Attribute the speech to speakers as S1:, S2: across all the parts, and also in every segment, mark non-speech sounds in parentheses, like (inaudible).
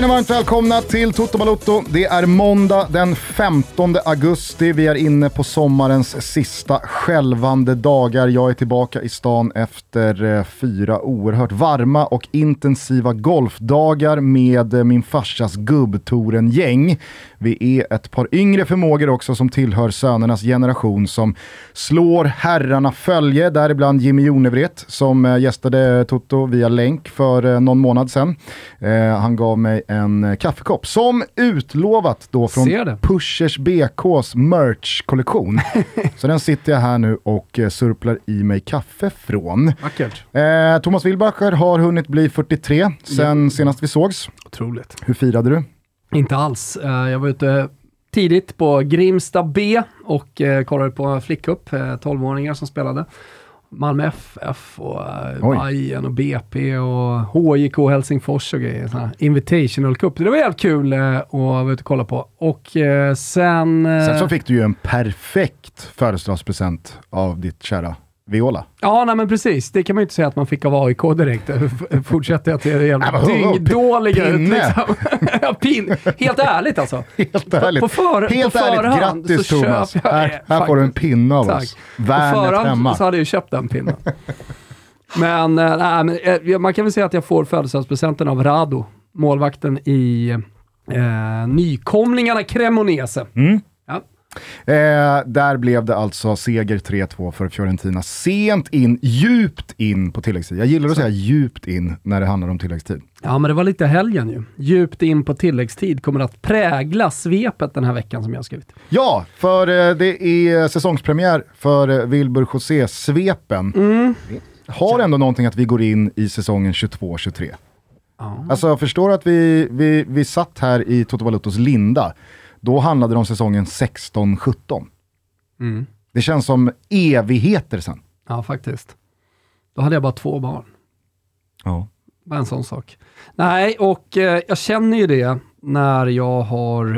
S1: Känner varmt välkomna till Toto Balotto. Det är måndag den 15 augusti. Vi är inne på sommarens sista skälvande dagar. Jag är tillbaka i stan efter eh, fyra oerhört varma och intensiva golfdagar med eh, min farsas gubbtoren-gäng. Vi är ett par yngre förmågor också som tillhör sönernas generation som slår herrarna följe, däribland Jimmy Jonevret som eh, gästade Toto via länk för någon månad sedan. Han gav mig en eh, kaffekopp. Som utlovat då från Pushers BKs merch-kollektion. (laughs) så den sitter jag här nu och eh, surplar i mig kaffe från.
S2: Vackert.
S1: Eh, Thomas Wilbacher har hunnit bli 43 sen ja. senast vi sågs.
S2: Otroligt.
S1: Hur firade du?
S2: Inte alls. Uh, jag var ute tidigt på Grimsta B och kollade på flickcup, uh, 12-åringar som spelade. Malmö FF och uh, Bayern och BP och HJK Helsingfors och grejer. Såna Invitational Cup. Det var jävligt kul uh, att vara ute och kolla på. Och uh, sen...
S1: Sen så fick du ju en perfekt födelsedagspresent av ditt kära Viola.
S2: Ja, nej men precis. Det kan man ju inte säga att man fick av AIK direkt. Fortsätter jag till det jävla dyngdåliga ut. Liksom. (laughs) Pin. Helt ärligt alltså. (laughs)
S1: Helt ärligt.
S2: På, för,
S1: Helt
S2: på
S1: ärligt. Grattis Thomas. Jag, här, här får du en pinne av Tack. oss. Värnet på förhand hemma.
S2: så hade jag ju köpt den pinnen. men, äh, nej, men äh, man kan väl säga att jag får födelsedagspresenten av Rado, målvakten i äh, nykomlingarna Cremonese.
S1: Mm. Eh, där blev det alltså seger 3-2 för Fiorentina. Sent in, djupt in på tilläggstid. Jag gillar att säga djupt in när det handlar om tilläggstid.
S2: Ja, men det var lite helgen ju. Djupt in på tilläggstid kommer att prägla svepet den här veckan som jag har skrivit.
S1: Ja, för eh, det är säsongspremiär för eh, Wilbur José-svepen.
S2: Mm.
S1: Har ändå någonting att vi går in i säsongen 22-23. Ja. Alltså jag förstår att vi, vi, vi satt här i Toto Valutos linda då handlade det om säsongen 16-17.
S2: Mm.
S1: Det känns som evigheter sen.
S2: Ja, faktiskt. Då hade jag bara två barn.
S1: Ja.
S2: Bara en sån sak. Nej, och eh, jag känner ju det när jag har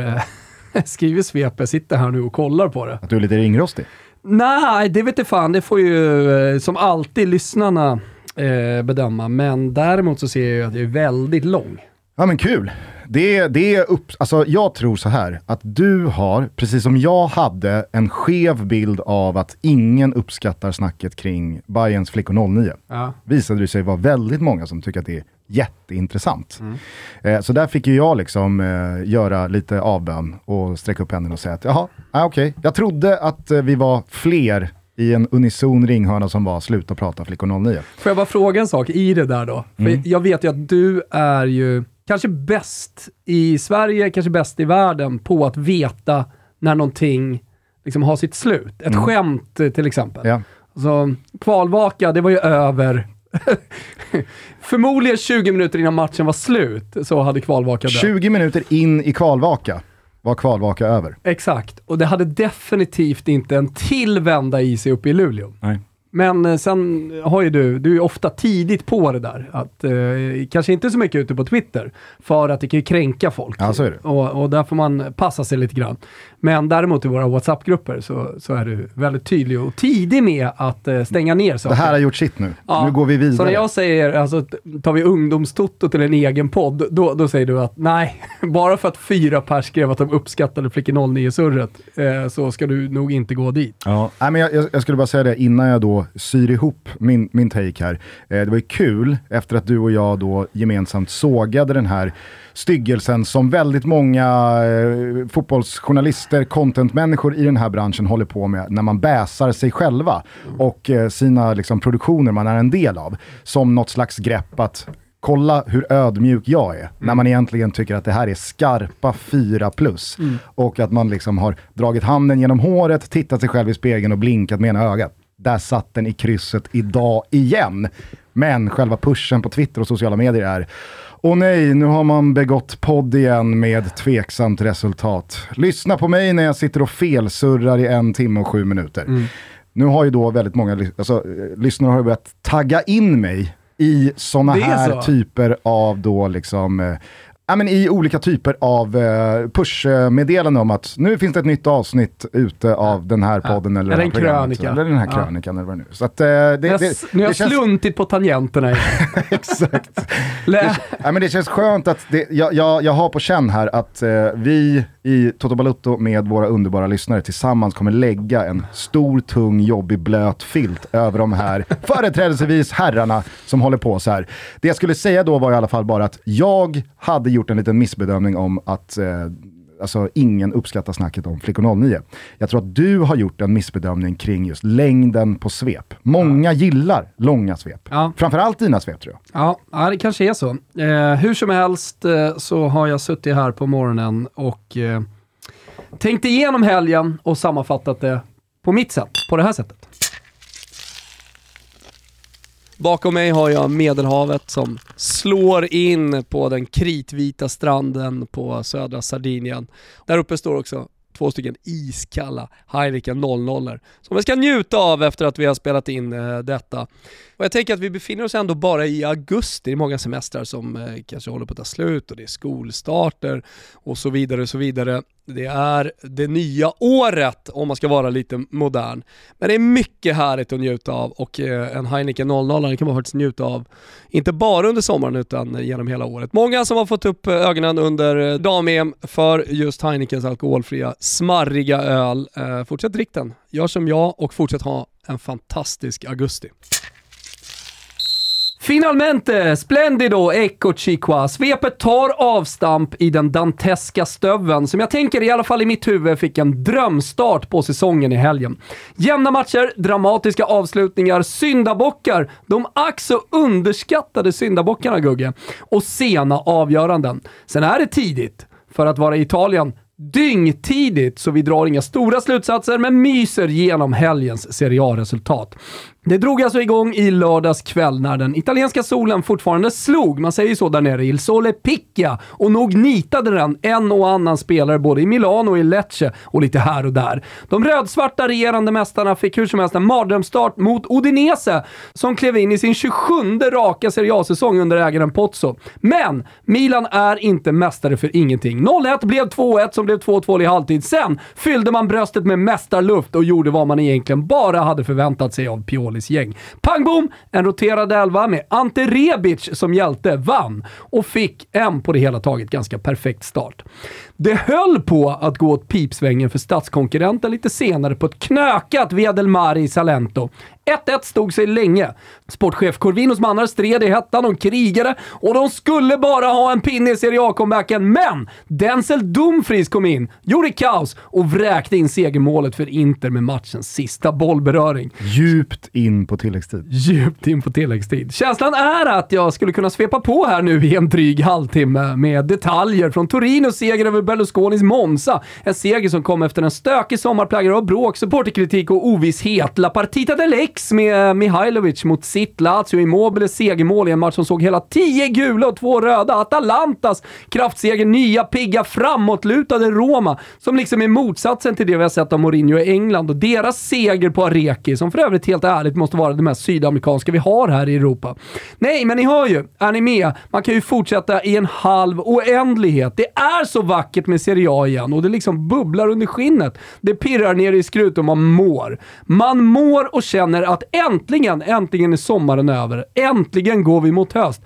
S2: eh, (laughs) skrivit svep. Jag sitter här nu och kollar på det.
S1: Att du är lite ringrostig?
S2: Nej, det vet jag fan. Det får ju eh, som alltid lyssnarna eh, bedöma. Men däremot så ser jag ju att jag är väldigt lång.
S1: Ja men kul. Det, det är upp, alltså jag tror så här, att du har, precis som jag hade, en skev bild av att ingen uppskattar snacket kring Bayerns flickor 09.
S2: Ja.
S1: Visade det sig vara väldigt många som tycker att det är jätteintressant. Mm. Eh, så där fick ju jag liksom eh, göra lite avbön och sträcka upp händerna och säga att jaha, ah, okej. Okay. Jag trodde att eh, vi var fler i en unison ringhörna som var sluta prata flickor 09.
S2: Får jag bara fråga en sak i det där då? Mm. För jag vet ju att du är ju kanske bäst i Sverige, kanske bäst i världen på att veta när någonting liksom har sitt slut. Ett mm. skämt eh, till exempel.
S1: Ja.
S2: Alltså, kvalvaka, det var ju över. (laughs) Förmodligen 20 minuter innan matchen var slut så hade kvalvaka dött.
S1: 20 minuter in i kvalvaka var kvalvaka över.
S2: Exakt, och det hade definitivt inte en till vända i sig uppe i Luleå.
S1: Nej.
S2: Men eh, sen har ju du, du är ofta tidigt på det där. Att, eh, kanske inte så mycket ute på Twitter, för att det kan ju kränka folk.
S1: Ja, så är det.
S2: Och, och där får man passa sig lite grann. Men däremot i våra WhatsApp-grupper så, så är du väldigt tydlig och tidig med att eh, stänga ner saker.
S1: Det här har gjort sitt nu. Ja, nu går vi vidare.
S2: Så när jag säger, alltså, tar vi ungdomstotto till en egen podd, då, då säger du att nej, (laughs) bara för att fyra pers skrev att de uppskattade Flickor 09-surret eh, så ska du nog inte gå dit.
S1: Ja, nej, men jag, jag, skulle bara säga det innan jag då syr ihop min, min take här. Eh, det var ju kul efter att du och jag då gemensamt sågade den här styggelsen som väldigt många eh, fotbollsjournalister, contentmänniskor i den här branschen håller på med när man bäsar sig själva och eh, sina liksom, produktioner man är en del av. Som något slags grepp att kolla hur ödmjuk jag är. Mm. När man egentligen tycker att det här är skarpa 4 plus. Mm. Och att man liksom har dragit handen genom håret, tittat sig själv i spegeln och blinkat med ena ögat. Där satt den i krysset idag igen. Men själva pushen på Twitter och sociala medier är och nej, nu har man begått podd igen med tveksamt resultat. Lyssna på mig när jag sitter och felsurrar i en timme och sju minuter. Mm. Nu har ju då väldigt många alltså, lyssnare har börjat tagga in mig i sådana här så. typer av då liksom eh, ja, men i olika typer av uh, pushmeddelanden om att nu finns det ett nytt avsnitt ute av den här podden. Eller,
S2: eller en krönika.
S1: Eller den här krönikan eller vad det nu Så att, uh, det, det,
S2: det, Nu har jag känns... sluntit på tangenterna. (laughs)
S1: Exakt. det, ja, men det känns skönt att jag, jag, jag har på känn här att uh, vi i Toto Balutto med våra underbara lyssnare tillsammans kommer lägga en stor, tung, jobbig, blöt filt över de här (laughs) företrädelsevis herrarna som håller på så här. Det jag skulle säga då var i alla fall bara att jag hade gjort en liten missbedömning om att eh, alltså ingen uppskattar snacket om Flickor 09. Jag tror att du har gjort en missbedömning kring just längden på svep. Många ja. gillar långa svep. Ja. Framförallt dina svep tror jag.
S2: Ja, det kanske är så. Eh, hur som helst eh, så har jag suttit här på morgonen och eh, tänkt igenom helgen och sammanfattat det på mitt sätt, på det här sättet. Bakom mig har jag Medelhavet som slår in på den kritvita stranden på södra Sardinien. Där uppe står också två stycken iskalla Heineken 00 som vi ska njuta av efter att vi har spelat in eh, detta. Och jag tänker att vi befinner oss ändå bara i augusti, det är många semestrar som eh, kanske håller på att ta slut och det är skolstarter och så vidare och så vidare. Det är det nya året om man ska vara lite modern. Men det är mycket härligt att njuta av och eh, en Heineken 00 kan man faktiskt njuta av, inte bara under sommaren utan genom hela året. Många som har fått upp eh, ögonen under eh, dam-EM för just Heinekens alkoholfria smarriga öl. Eh, fortsätt drick den, gör som jag och fortsätt ha en fantastisk augusti. Finalmente, splendido, ecco chiqua. Svepet tar avstamp i den danteska stöven som jag tänker, i alla fall i mitt huvud, fick en drömstart på säsongen i helgen. Jämna matcher, dramatiska avslutningar, syndabockar, de ack så underskattade syndabockarna Gugge, och sena avgöranden. Sen är det tidigt för att vara i Italien dyngtidigt, så vi drar inga stora slutsatser, men myser genom helgens Serie A-resultat. Det drog alltså igång i lördags kväll när den italienska solen fortfarande slog, man säger ju så där nere, Il Sole Picchia, och nog nitade den en och annan spelare både i Milano och i Lecce och lite här och där. De rödsvarta regerande mästarna fick hur som helst en mardrömsstart mot Udinese, som klev in i sin 27 raka Serie A-säsong under ägaren Pozzo. Men Milan är inte mästare för ingenting. 0-1 blev 2-1 som blev 2-2 i halvtid. Sen fyllde man bröstet med mästarluft och gjorde vad man egentligen bara hade förväntat sig av Pioli Paulis gäng. Pang bom! En roterad elva med Ante Rebic som hjälte vann och fick en på det hela taget ganska perfekt start. Det höll på att gå åt pipsvängen för statskonkurrenten lite senare på ett knökat Via del Mare i Salento. 1-1 stod sig länge. Sportchef Corvinos mannar stred i hettan, de krigade och de skulle bara ha en pinne i Serie A-comebacken, men Denzel Dumfries kom in, gjorde kaos och vräkte in segermålet för Inter med matchens sista bollberöring.
S1: Djupt in på tilläggstid.
S2: Djupt in på tilläggstid. Känslan är att jag skulle kunna svepa på här nu i en dryg halvtimme med detaljer från Torinos seger över Berlusconis Monza. En seger som kom efter en stökig sommar präglad av bråk, supporterkritik och ovisshet. La Partita del X med Mihailovic mot sitt Lazio, Immobiles segermål i en match som såg hela tio gula och två röda. Atalantas kraftseger, nya, pigga, framåtlutade Roma, som liksom är motsatsen till det vi har sett av Mourinho i England och deras seger på Areki, som för övrigt helt ärligt måste vara det mest sydamerikanska vi har här i Europa. Nej, men ni hör ju, är ni med? Man kan ju fortsätta i en halv oändlighet. Det är så vackert med Serie A igen och det liksom bubblar under skinnet. Det pirrar ner i skrut och man mår. Man mår och känner att äntligen, äntligen är sommaren över. Äntligen går vi mot höst.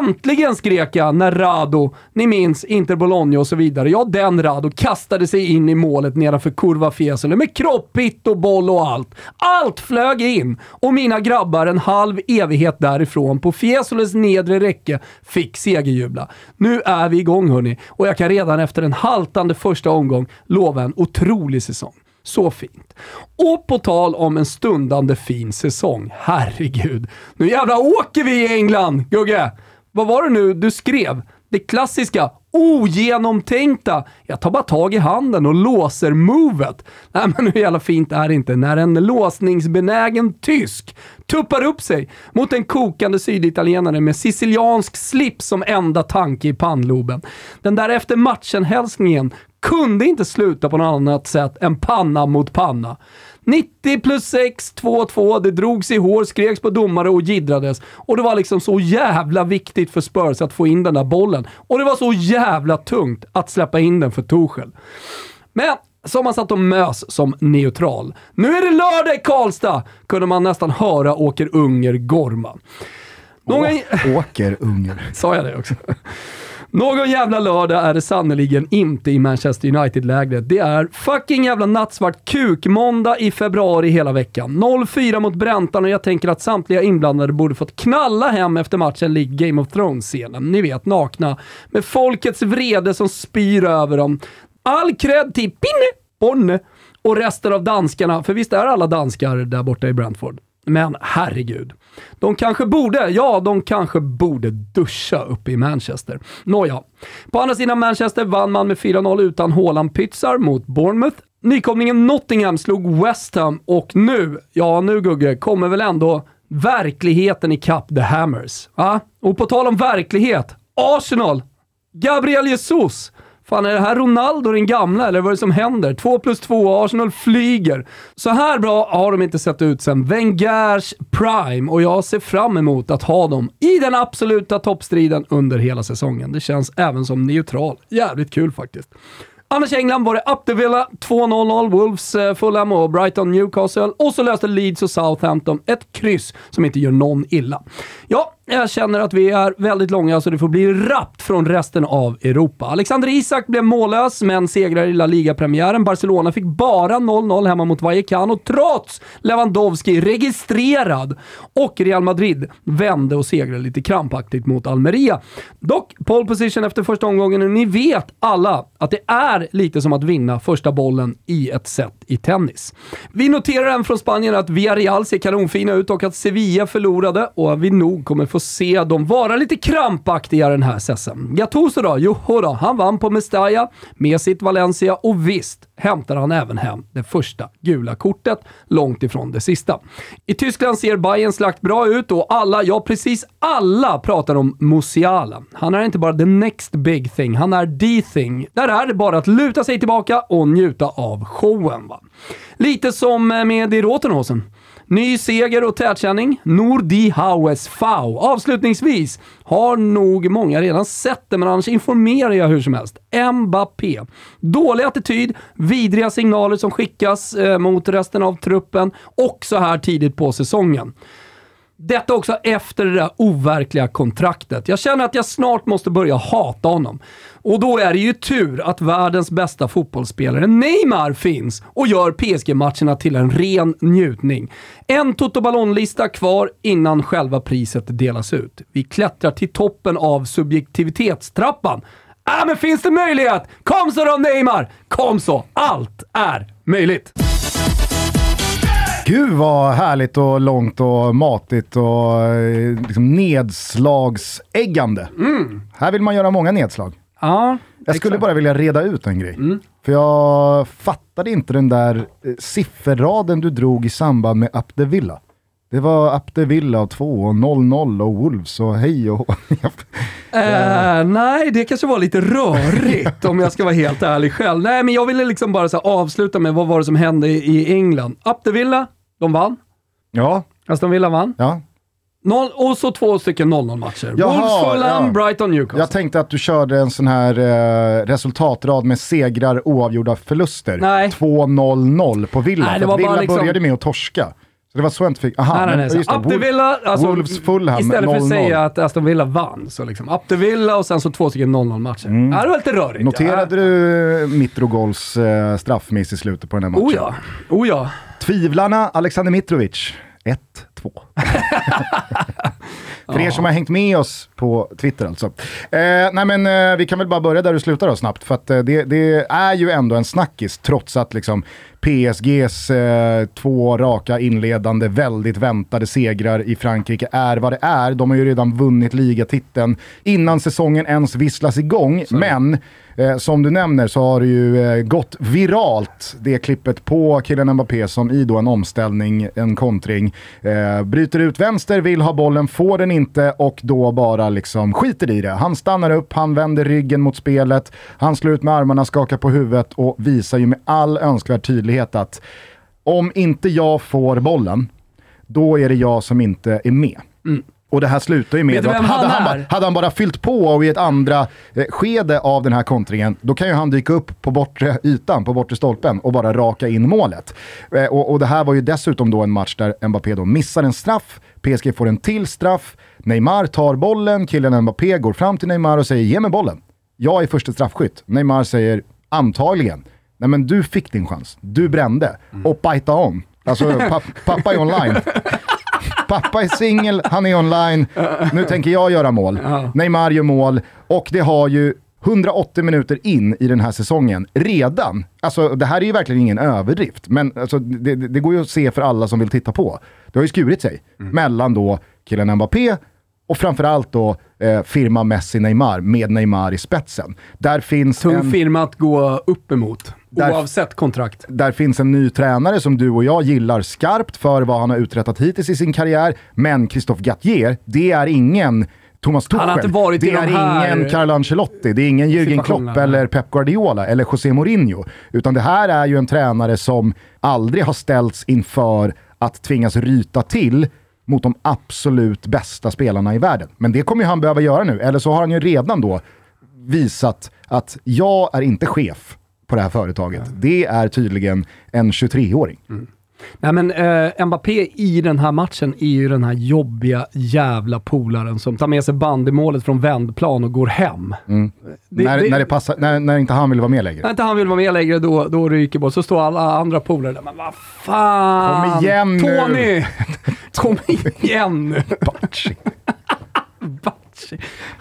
S2: Äntligen skrek jag när Rado, ni minns, Inter Bologna och så vidare. Ja, den Rado kastade sig in i målet nedanför Kurva Fiesole med kropp, hit och boll och allt. Allt flög in och mina grabbar en halv evighet därifrån på Fiesoles nedre räcke fick segerjubla. Nu är vi igång hörni och jag kan redan efter en haltande första omgång lova en otrolig säsong. Så fint. Och på tal om en stundande fin säsong. Herregud. Nu jävla åker vi i England, Gugge! Vad var det nu du skrev? Det klassiska ogenomtänkta. Jag tar bara tag i handen och låser movet. Nej men hur jävla fint är det inte när en låsningsbenägen tysk tuppar upp sig mot en kokande syditalienare med siciliansk slips som enda tanke i pannloben. Den där efter matchen-hälsningen kunde inte sluta på något annat sätt än panna mot panna. 90 plus 6, 2-2. Det drogs i hår, skreks på domare och giddrades. Och det var liksom så jävla viktigt för Spurs att få in den där bollen. Och det var så jävla tungt att släppa in den för Torshäll. Men som man satt och mös som neutral. Nu är det lördag i Karlstad, kunde man nästan höra Åker Unger gorma.
S1: Någon... Åker Unger.
S2: Sa jag det också? Någon jävla lördag är det sannoliken inte i Manchester United-lägret. Det är fucking jävla nattsvart kukmåndag i februari hela veckan. 0-4 mot Bräntan och jag tänker att samtliga inblandade borde fått knalla hem efter matchen lik Game of Thrones-scenen. Ni vet, nakna. Med folkets vrede som spyr över dem. All cred till Pinne, Bonne och resten av danskarna, för visst är alla danskar där borta i Brentford? Men herregud. De kanske borde, ja, de kanske borde duscha uppe i Manchester. Nåja. På andra sidan Manchester vann man med 4-0 utan Haaland-pytsar mot Bournemouth. Nykomlingen Nottingham slog West Ham och nu, ja nu Gugge, kommer väl ändå verkligheten i The Hammers. Va? Och på tal om verklighet, Arsenal! Gabriel Jesus! Fan, är det här Ronaldo den gamla eller vad är det som händer? 2 plus 2, Arsenal flyger. Så här bra har de inte sett ut sen Wengers prime och jag ser fram emot att ha dem i den absoluta toppstriden under hela säsongen. Det känns även som neutral. Jävligt kul faktiskt. Annars i England var det Up the Villa 2-0-0, Wolves, eh, Fulham och Brighton, Newcastle. Och så löste Leeds och Southampton ett kryss som inte gör någon illa. Ja, jag känner att vi är väldigt långa så det får bli rappt från resten av Europa. Alexander Isak blev mållös, men segrar i La Liga-premiären. Barcelona fick bara 0-0 hemma mot Vallecano, trots Lewandowski registrerad. Och Real Madrid vände och segrade lite krampaktigt mot Almeria. Dock pole position efter första omgången och ni vet alla att det är lite som att vinna första bollen i ett set i tennis. Vi noterar även från Spanien att Villarreal ser kanonfina ut och att Sevilla förlorade och vi nog kommer få se dem vara lite krampaktiga den här sessen. Gattuso då? Joho då, han vann på Mestalla med sitt Valencia och visst hämtar han även hem det första gula kortet, långt ifrån det sista. I Tyskland ser Bayern slakt bra ut och alla, ja precis alla pratar om Musiala. Han är inte bara the next big thing, han är the thing. Där är det bara att luta sig tillbaka och njuta av showen. Va? Lite som eh, med i Rotenhosen. Ny seger och tätkänning. Nordi Haues Fau. Avslutningsvis har nog många redan sett det, men annars informerar jag hur som helst. Mbappé. Dålig attityd, vidriga signaler som skickas eh, mot resten av truppen och så här tidigt på säsongen. Detta också efter det där overkliga kontraktet. Jag känner att jag snart måste börja hata honom. Och då är det ju tur att världens bästa fotbollsspelare Neymar finns och gör PSG-matcherna till en ren njutning. En Toto Ballon-lista kvar innan själva priset delas ut. Vi klättrar till toppen av subjektivitetstrappan. Äh, men finns det möjlighet? Kom så då Neymar! Kom så! Allt är möjligt!
S1: Gud vad härligt och långt och matigt och eh, liksom nedslagsäggande. Mm. Här vill man göra många nedslag.
S2: Ja,
S1: jag skulle bara vilja reda ut en grej. Mm. För jag fattade inte den där eh, sifferraden du drog i samband med Up the Villa. Det var Up the Villa och 2 och 0-0 och Wolves och hej och
S2: uh, (laughs) Nej, det kanske var lite rörigt om jag ska vara helt ärlig själv. Nej, men jag ville liksom bara avsluta med vad var det som hände i England. Up the Villa, de vann.
S1: Ja.
S2: Aston Villa vann.
S1: Ja.
S2: Noll, och så två stycken 0-0 matcher. Wolves, Fulham, ja. Brighton, Newcastle.
S1: Jag tänkte att du körde en sån här eh, resultatrad med segrar oavgjorda förluster.
S2: Nej.
S1: 2-0-0 på Villa. Nej, det var Villa liksom... började med att torska. Så det var så jag inte fick... Aha,
S2: nej, nej, nej. Just det, Villa, alltså,
S1: Wolves, Fulham,
S2: Istället för att säga att Aston Villa vann, så liksom up the Villa och sen så två stycken 0-0 matcher. Mm. Ja, det var lite rörigt.
S1: Noterade ja. du Mitrogols eh, straffmiss i slutet på den här matchen?
S2: Oh ja. Oh ja.
S1: Tvivlarna, Alexander Mitrovic. 1-2. (laughs) För er som har hängt med oss på Twitter alltså. Eh, nej men eh, vi kan väl bara börja där du slutar då snabbt. För att eh, det, det, är ju ändå en snackis trots att liksom PSGs eh, två raka inledande, väldigt väntade segrar i Frankrike är vad det är. De har ju redan vunnit ligatiteln innan säsongen ens visslas igång. Sorry. Men Eh, som du nämner så har det ju eh, gått viralt, det klippet på killen Mbappé som i då en omställning, en kontring, eh, bryter ut vänster, vill ha bollen, får den inte och då bara liksom skiter i det. Han stannar upp, han vänder ryggen mot spelet, han slår ut med armarna, skakar på huvudet och visar ju med all önskvärd tydlighet att om inte jag får bollen, då är det jag som inte är med. Mm. Och det här slutar ju med att hade han, bara, hade han, bara fyllt på och i ett andra eh, skede av den här kontringen, då kan ju han dyka upp på bortre ytan, på bortre stolpen och bara raka in målet. Eh, och, och, det här var ju dessutom då en match där Mbappé då missar en straff, PSG får en till straff, Neymar tar bollen, killen Mbappé går fram till Neymar och säger ge mig bollen. Jag är första straffskytt. Neymar säger antagligen, nej men du fick din chans, du brände, mm. och bajta om. Alltså (laughs) pappa är online. Pappa är singel, han är online, nu tänker jag göra mål. Neymar gör mål och det har ju 180 minuter in i den här säsongen redan, alltså det här är ju verkligen ingen överdrift, men alltså, det, det går ju att se för alla som vill titta på. Det har ju skurit sig mm. mellan då killen Mbappé och framförallt då eh, firma Messi-Neymar med Neymar i spetsen. Där finns
S2: Tung en... firma att gå upp emot. Där, Oavsett kontrakt.
S1: Där finns en ny tränare som du och jag gillar skarpt för vad han har uträttat hittills i sin karriär. Men Christophe Gattier, det är ingen Thomas Tuchel. Han har inte varit det är här... ingen Carlo Ancelotti, det är ingen Jürgen Klopp eller Pep Guardiola eller José Mourinho. Utan det här är ju en tränare som aldrig har ställts inför att tvingas ryta till mot de absolut bästa spelarna i världen. Men det kommer han behöva göra nu, eller så har han ju redan då visat att jag är inte chef på det här företaget. Det är tydligen en 23-åring. Mm.
S2: Nej men eh, Mbappé i den här matchen är ju den här jobbiga jävla polaren som tar med sig bandymålet från vändplan och går hem.
S1: Mm. Det, när, det, när, det passar, när, när inte han vill vara med längre?
S2: När inte han vill vara med längre, då, då ryker bollen. Så står alla andra polare där, men vad fan!
S1: Kom igen
S2: nu! Tony! (laughs) Kom igen nu! (laughs)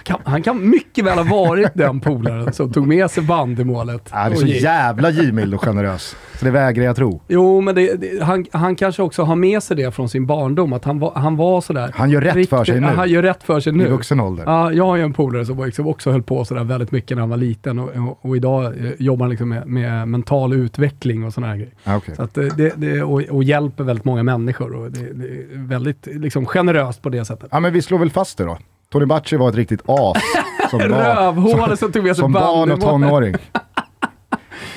S2: kan, han kan mycket väl ha varit den polaren som tog med sig bandymålet.
S1: Ja, det är så jävla givmild och generös. Så det vägrar jag tro.
S2: Jo, men det, det, han, han kanske också har med sig det från sin barndom, att han var, han var sådär.
S1: Han gör rätt riktigt, för sig nu.
S2: Han gör rätt för sig nu.
S1: I vuxen ålder.
S2: Ja, jag har ju en polare som liksom också höll på sådär väldigt mycket när han var liten och, och, och idag eh, jobbar han liksom med, med, mental utveckling och sådana grejer.
S1: Okay. Så
S2: att det, det, och, och, hjälper väldigt många människor och det, är väldigt liksom, generöst på det sättet.
S1: Ja, men vi slår väl fast det då. Tony Bacci var ett riktigt as. (laughs)
S2: Rövhålet som tog med sig
S1: Som barn och tonåring. (laughs)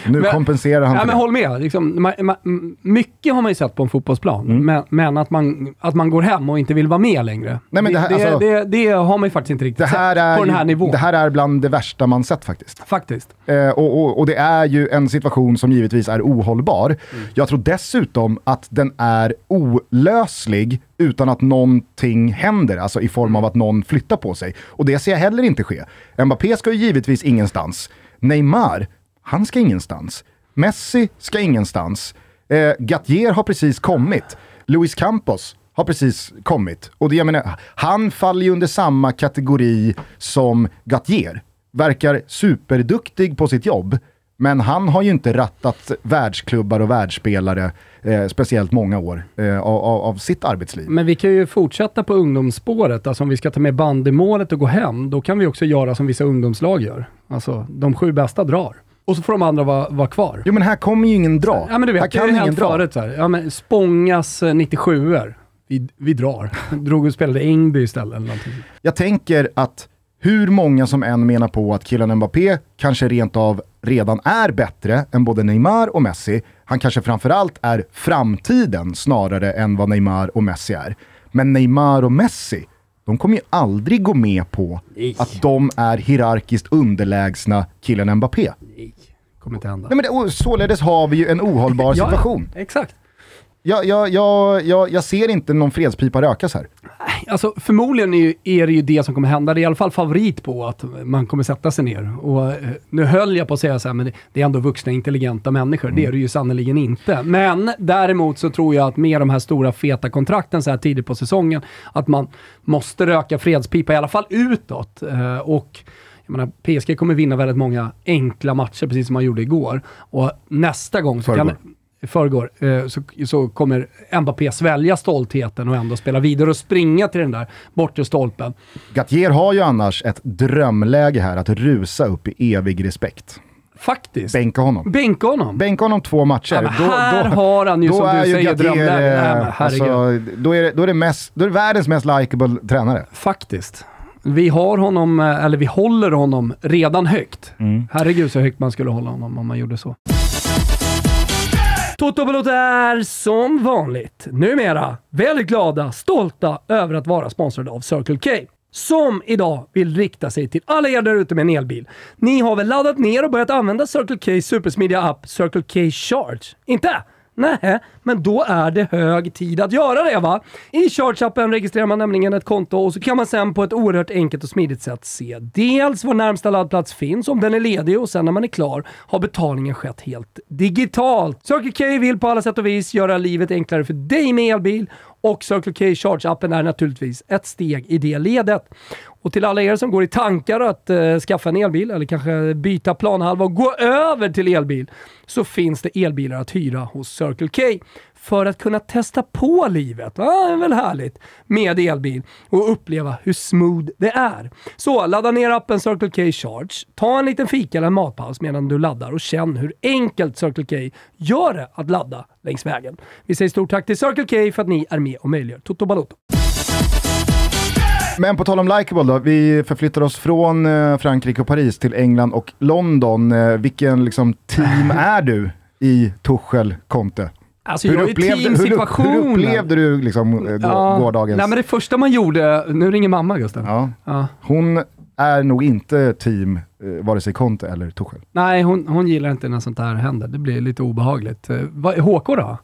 S1: Nu men, kompenserar han
S2: ja, men Håll med. Liksom, ma, ma, mycket har man ju sett på en fotbollsplan, mm. men, men, att, man, att man går hem och inte vill vara med längre. Nej, men det, här, det, alltså, det, det, har man ju faktiskt inte riktigt sett på den här nivån.
S1: Det här är bland det värsta man sett faktiskt.
S2: Faktiskt.
S1: Eh, och, och, och, det är ju en situation som givetvis är ohållbar. Mm. Jag tror dessutom att den är olöslig utan att någonting händer, alltså i form av att någon flyttar på sig. Och det ser jag heller inte ske. Mbappé ska ju givetvis ingenstans. Neymar, han ska ingenstans. Messi ska ingenstans. Eh, Gattier har precis kommit. Luis Campos har precis kommit. Och det, jag menar, han faller ju under samma kategori som Gattier. Verkar superduktig på sitt jobb, men han har ju inte rattat världsklubbar och världsspelare eh, speciellt många år eh, av, av, sitt arbetsliv.
S2: Men vi kan ju fortsätta på ungdomsspåret. Alltså om vi ska ta med bandymålet och gå hem, då kan vi också göra som vissa ungdomslag gör. Alltså de sju bästa drar. Och så får de andra vara, vara kvar.
S1: Jo men här kommer ju ingen dra.
S2: Ja men du vet, här kan det ingen dra. förut så här. Ja men Spångas 97 er vi, vi drar. (laughs) Drog och spelade Ängby istället eller någonting.
S1: Jag tänker att hur många som än menar på att killen Mbappé kanske rent av redan är bättre än både Neymar och Messi. Han kanske framförallt är framtiden snarare än vad Neymar och Messi är. Men Neymar och Messi, de kommer ju aldrig gå med på Nej. att de är hierarkiskt underlägsna killen Mbappé.
S2: Nej, kommer inte hända.
S1: Nej, men det, således har vi ju en ohållbar situation.
S2: ja, exakt
S1: jag, jag, jag, jag, ser inte någon fredspipa rökas här.
S2: Alltså, förmodligen är, det ju det som kommer hända. Det är i alla fall favorit på att man kommer sätta sig ner. Och, eh, nu höll jag på att säga så här, men det, det är ändå vuxna, intelligenta människor. Mm. Det är det ju sannerligen inte. Men däremot så tror jag att med de här stora feta kontrakten så här tidigt på säsongen, att man måste röka fredspipa, i alla fall utåt. Eh, och jag menar, PSG kommer vinna väldigt många enkla matcher, precis som man gjorde igår. Och nästa gång så kan, i förrgår, eh, så, så kommer Mbappé svälja stoltheten och ändå spela vidare och springa till den där bortre stolpen.
S1: Gattier har ju annars ett drömläge här att rusa upp i evig respekt.
S2: Faktiskt.
S1: Bänka honom.
S2: Bänka honom.
S1: Bänka honom två matcher.
S2: Ja, då, här då, har han ju som du säger drömläge.
S1: Alltså, då, är det, då, är det mest, då är det världens mest likable tränare.
S2: Faktiskt. Vi har honom, eh, eller vi håller honom redan högt. Mm. Herregud så högt man skulle hålla honom om man gjorde så. Toto Balotto är som vanligt numera väldigt glada, stolta över att vara sponsrade av Circle K som idag vill rikta sig till alla er där ute med en elbil. Ni har väl laddat ner och börjat använda Circle K supersmidiga app Circle K Charge? Inte? Nej, men då är det hög tid att göra det va? I Charge-appen registrerar man nämligen ett konto och så kan man sen på ett oerhört enkelt och smidigt sätt se dels var närmsta laddplats finns, om den är ledig och sen när man är klar har betalningen skett helt digitalt. Circle K vill på alla sätt och vis göra livet enklare för dig med elbil och Circle K Charge-appen är naturligtvis ett steg i det ledet. Och till alla er som går i tankar att eh, skaffa en elbil eller kanske byta planhalva och gå över till elbil så finns det elbilar att hyra hos Circle K för att kunna testa på livet. Ja, det är väl härligt med elbil och uppleva hur smooth det är. Så ladda ner appen Circle K Charge, ta en liten fika eller en matpaus medan du laddar och känn hur enkelt Circle K gör det att ladda längs vägen. Vi säger stort tack till Circle K för att ni är med och möjliggör Toto Balotto.
S1: Men på tal om likeable då, vi förflyttar oss från eh, Frankrike och Paris till England och London. Eh, vilken liksom, team (laughs) är du i Tuchel Conte?
S2: Alltså hur, upplevde, hur,
S1: hur, upplevde du liksom, eh, ja, gårdagens...
S2: Nej, men det första man gjorde, nu ringer mamma Gustav.
S1: Ja. ja. Hon är nog inte team eh, vare sig Conte eller Tuchel.
S2: Nej, hon, hon gillar inte när sånt här händer. Det blir lite obehagligt. Eh, HK då?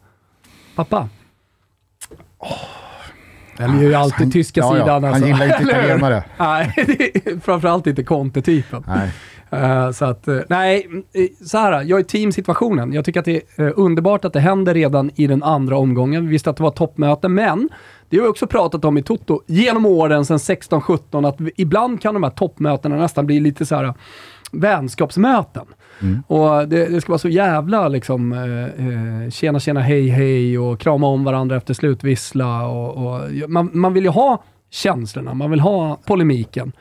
S2: Pappa? Oh. Den är ju alltid han, tyska ja, sidan. Ja,
S1: han alltså. gillar inte italienare.
S2: Nej, (laughs) framförallt inte Conte-typen. Uh, så att, uh, nej, så här, jag är teamsituationen. Jag tycker att det är underbart att det händer redan i den andra omgången. Vi visste att det var toppmöte, men det har vi också pratat om i Toto genom åren sedan 16-17, att ibland kan de här toppmötena nästan bli lite så här vänskapsmöten. Mm. Och det, det, ska vara så jävla liksom, eh, tjena tjena hej hej och krama om varandra efter slutvissla. Och, och man, man vill ju ha känslorna, man vill ha polemiken.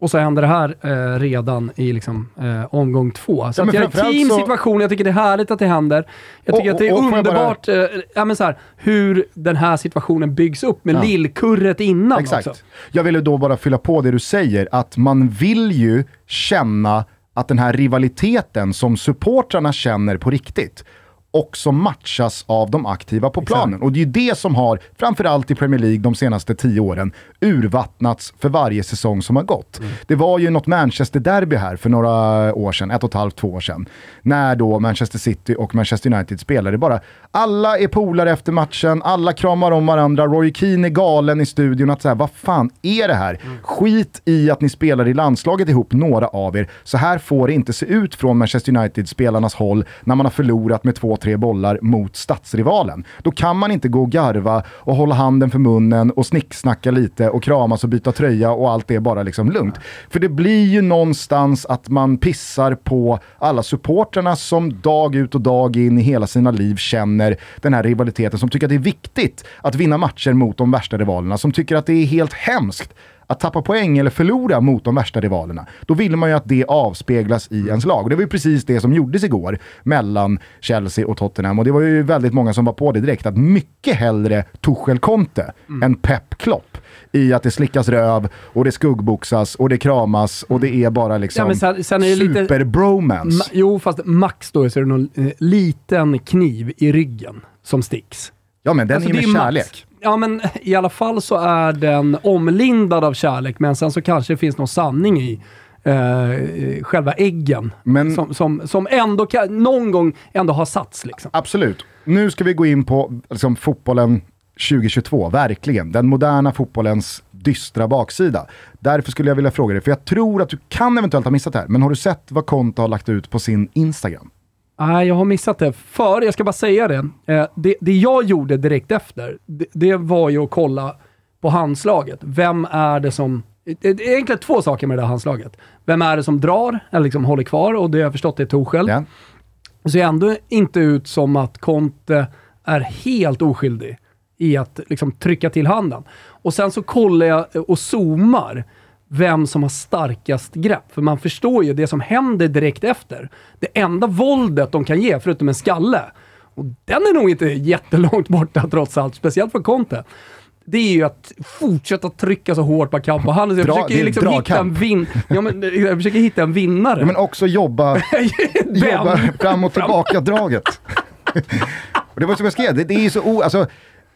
S2: Och så händer det här eh, redan i liksom, eh, omgång två. Så ja, jag är teamsituation, så... jag tycker det är härligt att det händer. Jag tycker och, att det är underbart bara... eh, ja, men så här, hur den här situationen byggs upp med ja. lillkurret innan Exakt. också.
S1: Jag ville då bara fylla på det du säger, att man vill ju känna att den här rivaliteten som supportrarna känner på riktigt också matchas av de aktiva på planen. Exakt. Och det är ju det som har, framförallt i Premier League de senaste tio åren, urvattnats för varje säsong som har gått. Mm. Det var ju något Manchester-derby här för några år sedan, ett och ett halvt, två år sedan. När då Manchester City och Manchester United spelade bara, alla är polare efter matchen, alla kramar om varandra, Roy Keane är galen i studion att säga vad fan är det här? Mm. Skit i att ni spelar i landslaget ihop, några av er. Så här får det inte se ut från Manchester United-spelarnas håll när man har förlorat med två tre bollar mot stadsrivalen. Då kan man inte gå och garva och hålla handen för munnen och snicksnacka lite och kramas och byta tröja och allt är bara liksom lugnt. För det blir ju någonstans att man pissar på alla supporterna som dag ut och dag in i hela sina liv känner den här rivaliteten, som tycker att det är viktigt att vinna matcher mot de värsta rivalerna, som tycker att det är helt hemskt att tappa poäng eller förlora mot de värsta rivalerna, då vill man ju att det avspeglas i ens lag. Och det var ju precis det som gjordes igår mellan Chelsea och Tottenham. Och det var ju väldigt många som var på det direkt, att mycket hellre Tuchel Conte mm. än Pep Klopp i att det slickas röv och det skuggboxas och det kramas och det är bara liksom ja, sen, sen är super-bromance.
S2: Ma jo, fast max då så är det någon eh, liten kniv i ryggen som sticks.
S1: Ja, men den alltså, är med kärlek. Max
S2: ja men i alla fall så är den omlindad av kärlek, men sen så kanske det finns någon sanning i eh, själva äggen. Men, som, som, som ändå kan, någon gång ändå har satts. Liksom.
S1: Absolut. Nu ska vi gå in på liksom, fotbollen 2022, verkligen. Den moderna fotbollens dystra baksida. Därför skulle jag vilja fråga dig, för jag tror att du kan eventuellt ha missat det här, men har du sett vad Konta har lagt ut på sin Instagram?
S2: Nej, jag har missat det. För, jag ska bara säga det, eh, det, det jag gjorde direkt efter, det, det, var ju att kolla på handslaget. Vem är det som... Det är egentligen två saker med det här handslaget. Vem är det som drar, eller liksom håller kvar, och det har jag förstått är Torshäll. Ja. Det ser ändå inte ut som att Conte är helt oskyldig i att liksom, trycka till handen. Och sen så kollar jag och zoomar vem som har starkast grepp. För man förstår ju det som händer direkt efter. Det enda våldet de kan ge, förutom en skalle, och den är nog inte jättelångt borta trots allt, speciellt för Conte det är ju att fortsätta trycka så hårt man kan på handen. Jag försöker liksom hitta en, vin ja, men, (laughs) jag försöker hitta en vinnare.
S1: men också jobba, (laughs) jobba fram och tillbaka-draget. (laughs) det var som jag skrev, det, det är ju så o... Alltså,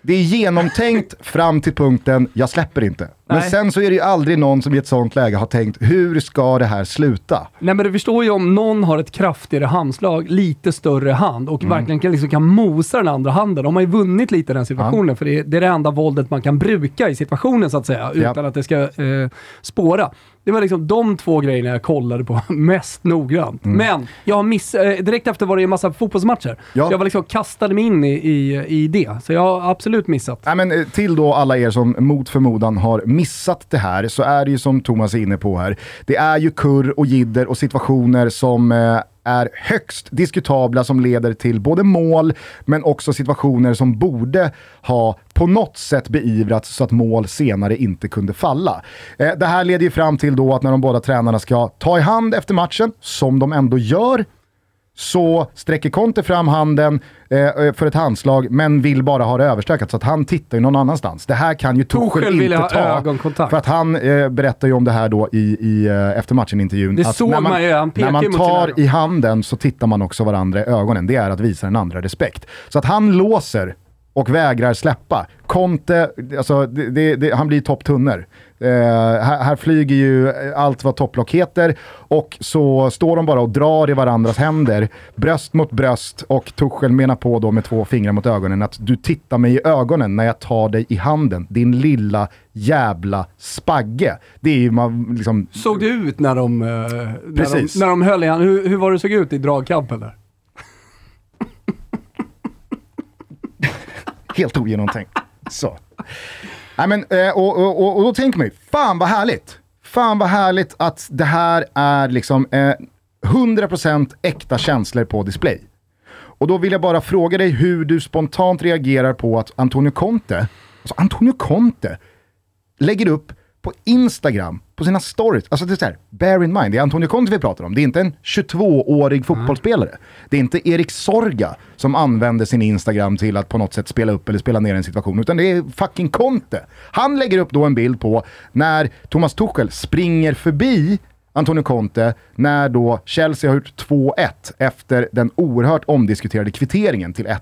S1: det är genomtänkt fram till punkten, jag släpper inte. Men Nej. sen så är det ju aldrig någon som i ett sånt läge har tänkt, hur ska det här sluta?
S2: Nej men du förstår ju om någon har ett kraftigare handslag, lite större hand och mm. verkligen kan, liksom, kan mosa den andra handen. De har ju vunnit lite i den situationen, ja. för det är, det är, det enda våldet man kan bruka i situationen så att säga, utan ja. att det ska eh, spåra. Det var liksom de två grejerna jag kollade på (laughs) mest noggrant. Mm. Men jag har miss, eh, direkt efter var det en massa fotbollsmatcher. Ja. Så jag var liksom kastade mig in i, i, i det. Så jag har absolut missat.
S1: Nej, men, eh, till då alla er som mot förmodan har missat missat det här så är det ju som Thomas är inne på här. Det är ju kurr och jidder och situationer som eh, är högst diskutabla som leder till både mål men också situationer som borde ha på något sätt beivrats så att mål senare inte kunde falla. Eh, det här leder ju fram till då att när de båda tränarna ska ta i hand efter matchen, som de ändå gör, så sträcker Conte fram handen eh, eh, för ett handslag men vill bara ha det överstökat så att han tittar ju någon annanstans. Det här kan ju Tuchel inte ha ta. Ögonkontakt. För att han eh, berättar ju om det här då i, i eh, efter matchen-intervjun.
S2: Det såg man ju, han
S1: När man tar i handen så tittar man också varandra i ögonen. Det är att visa den andra respekt. Så att han låser och vägrar släppa. Conte, alltså, det, det, han blir topptunner. Eh, här, här, flyger ju allt vad topplock heter och så står de bara och drar i varandras händer, bröst mot bröst och Tuchel menar på då med två fingrar mot ögonen att du tittar mig i ögonen när jag tar dig i handen, din lilla jävla spagge. Det är ju man liksom...
S2: Såg det ut när de, eh, när de, när de höll i han? Hur, hur var det såg ut i dragkampen där?
S1: Helt ogenomtänkt. Så. Nej, men, eh, och, och, och, och då tänker man ju, fan vad härligt. Fan vad härligt att det här är liksom eh, 100% äkta känslor på display. Och då vill jag bara fråga dig hur du spontant reagerar på att Antonio Conte, alltså Antonio Conte, lägger upp på Instagram, på sina stories. Alltså det är så här, bear in mind, det är Antonio Conte vi pratar om. Det är inte en 22-årig fotbollsspelare. Mm. Det är inte Erik Sorga som använder sin Instagram till att på något sätt spela upp eller spela ner en situation, utan det är fucking Conte. Han lägger upp då en bild på när Thomas Tuchel springer förbi Antonio Conte när då Chelsea har gjort 2-1 efter den oerhört omdiskuterade kvitteringen till 1-1.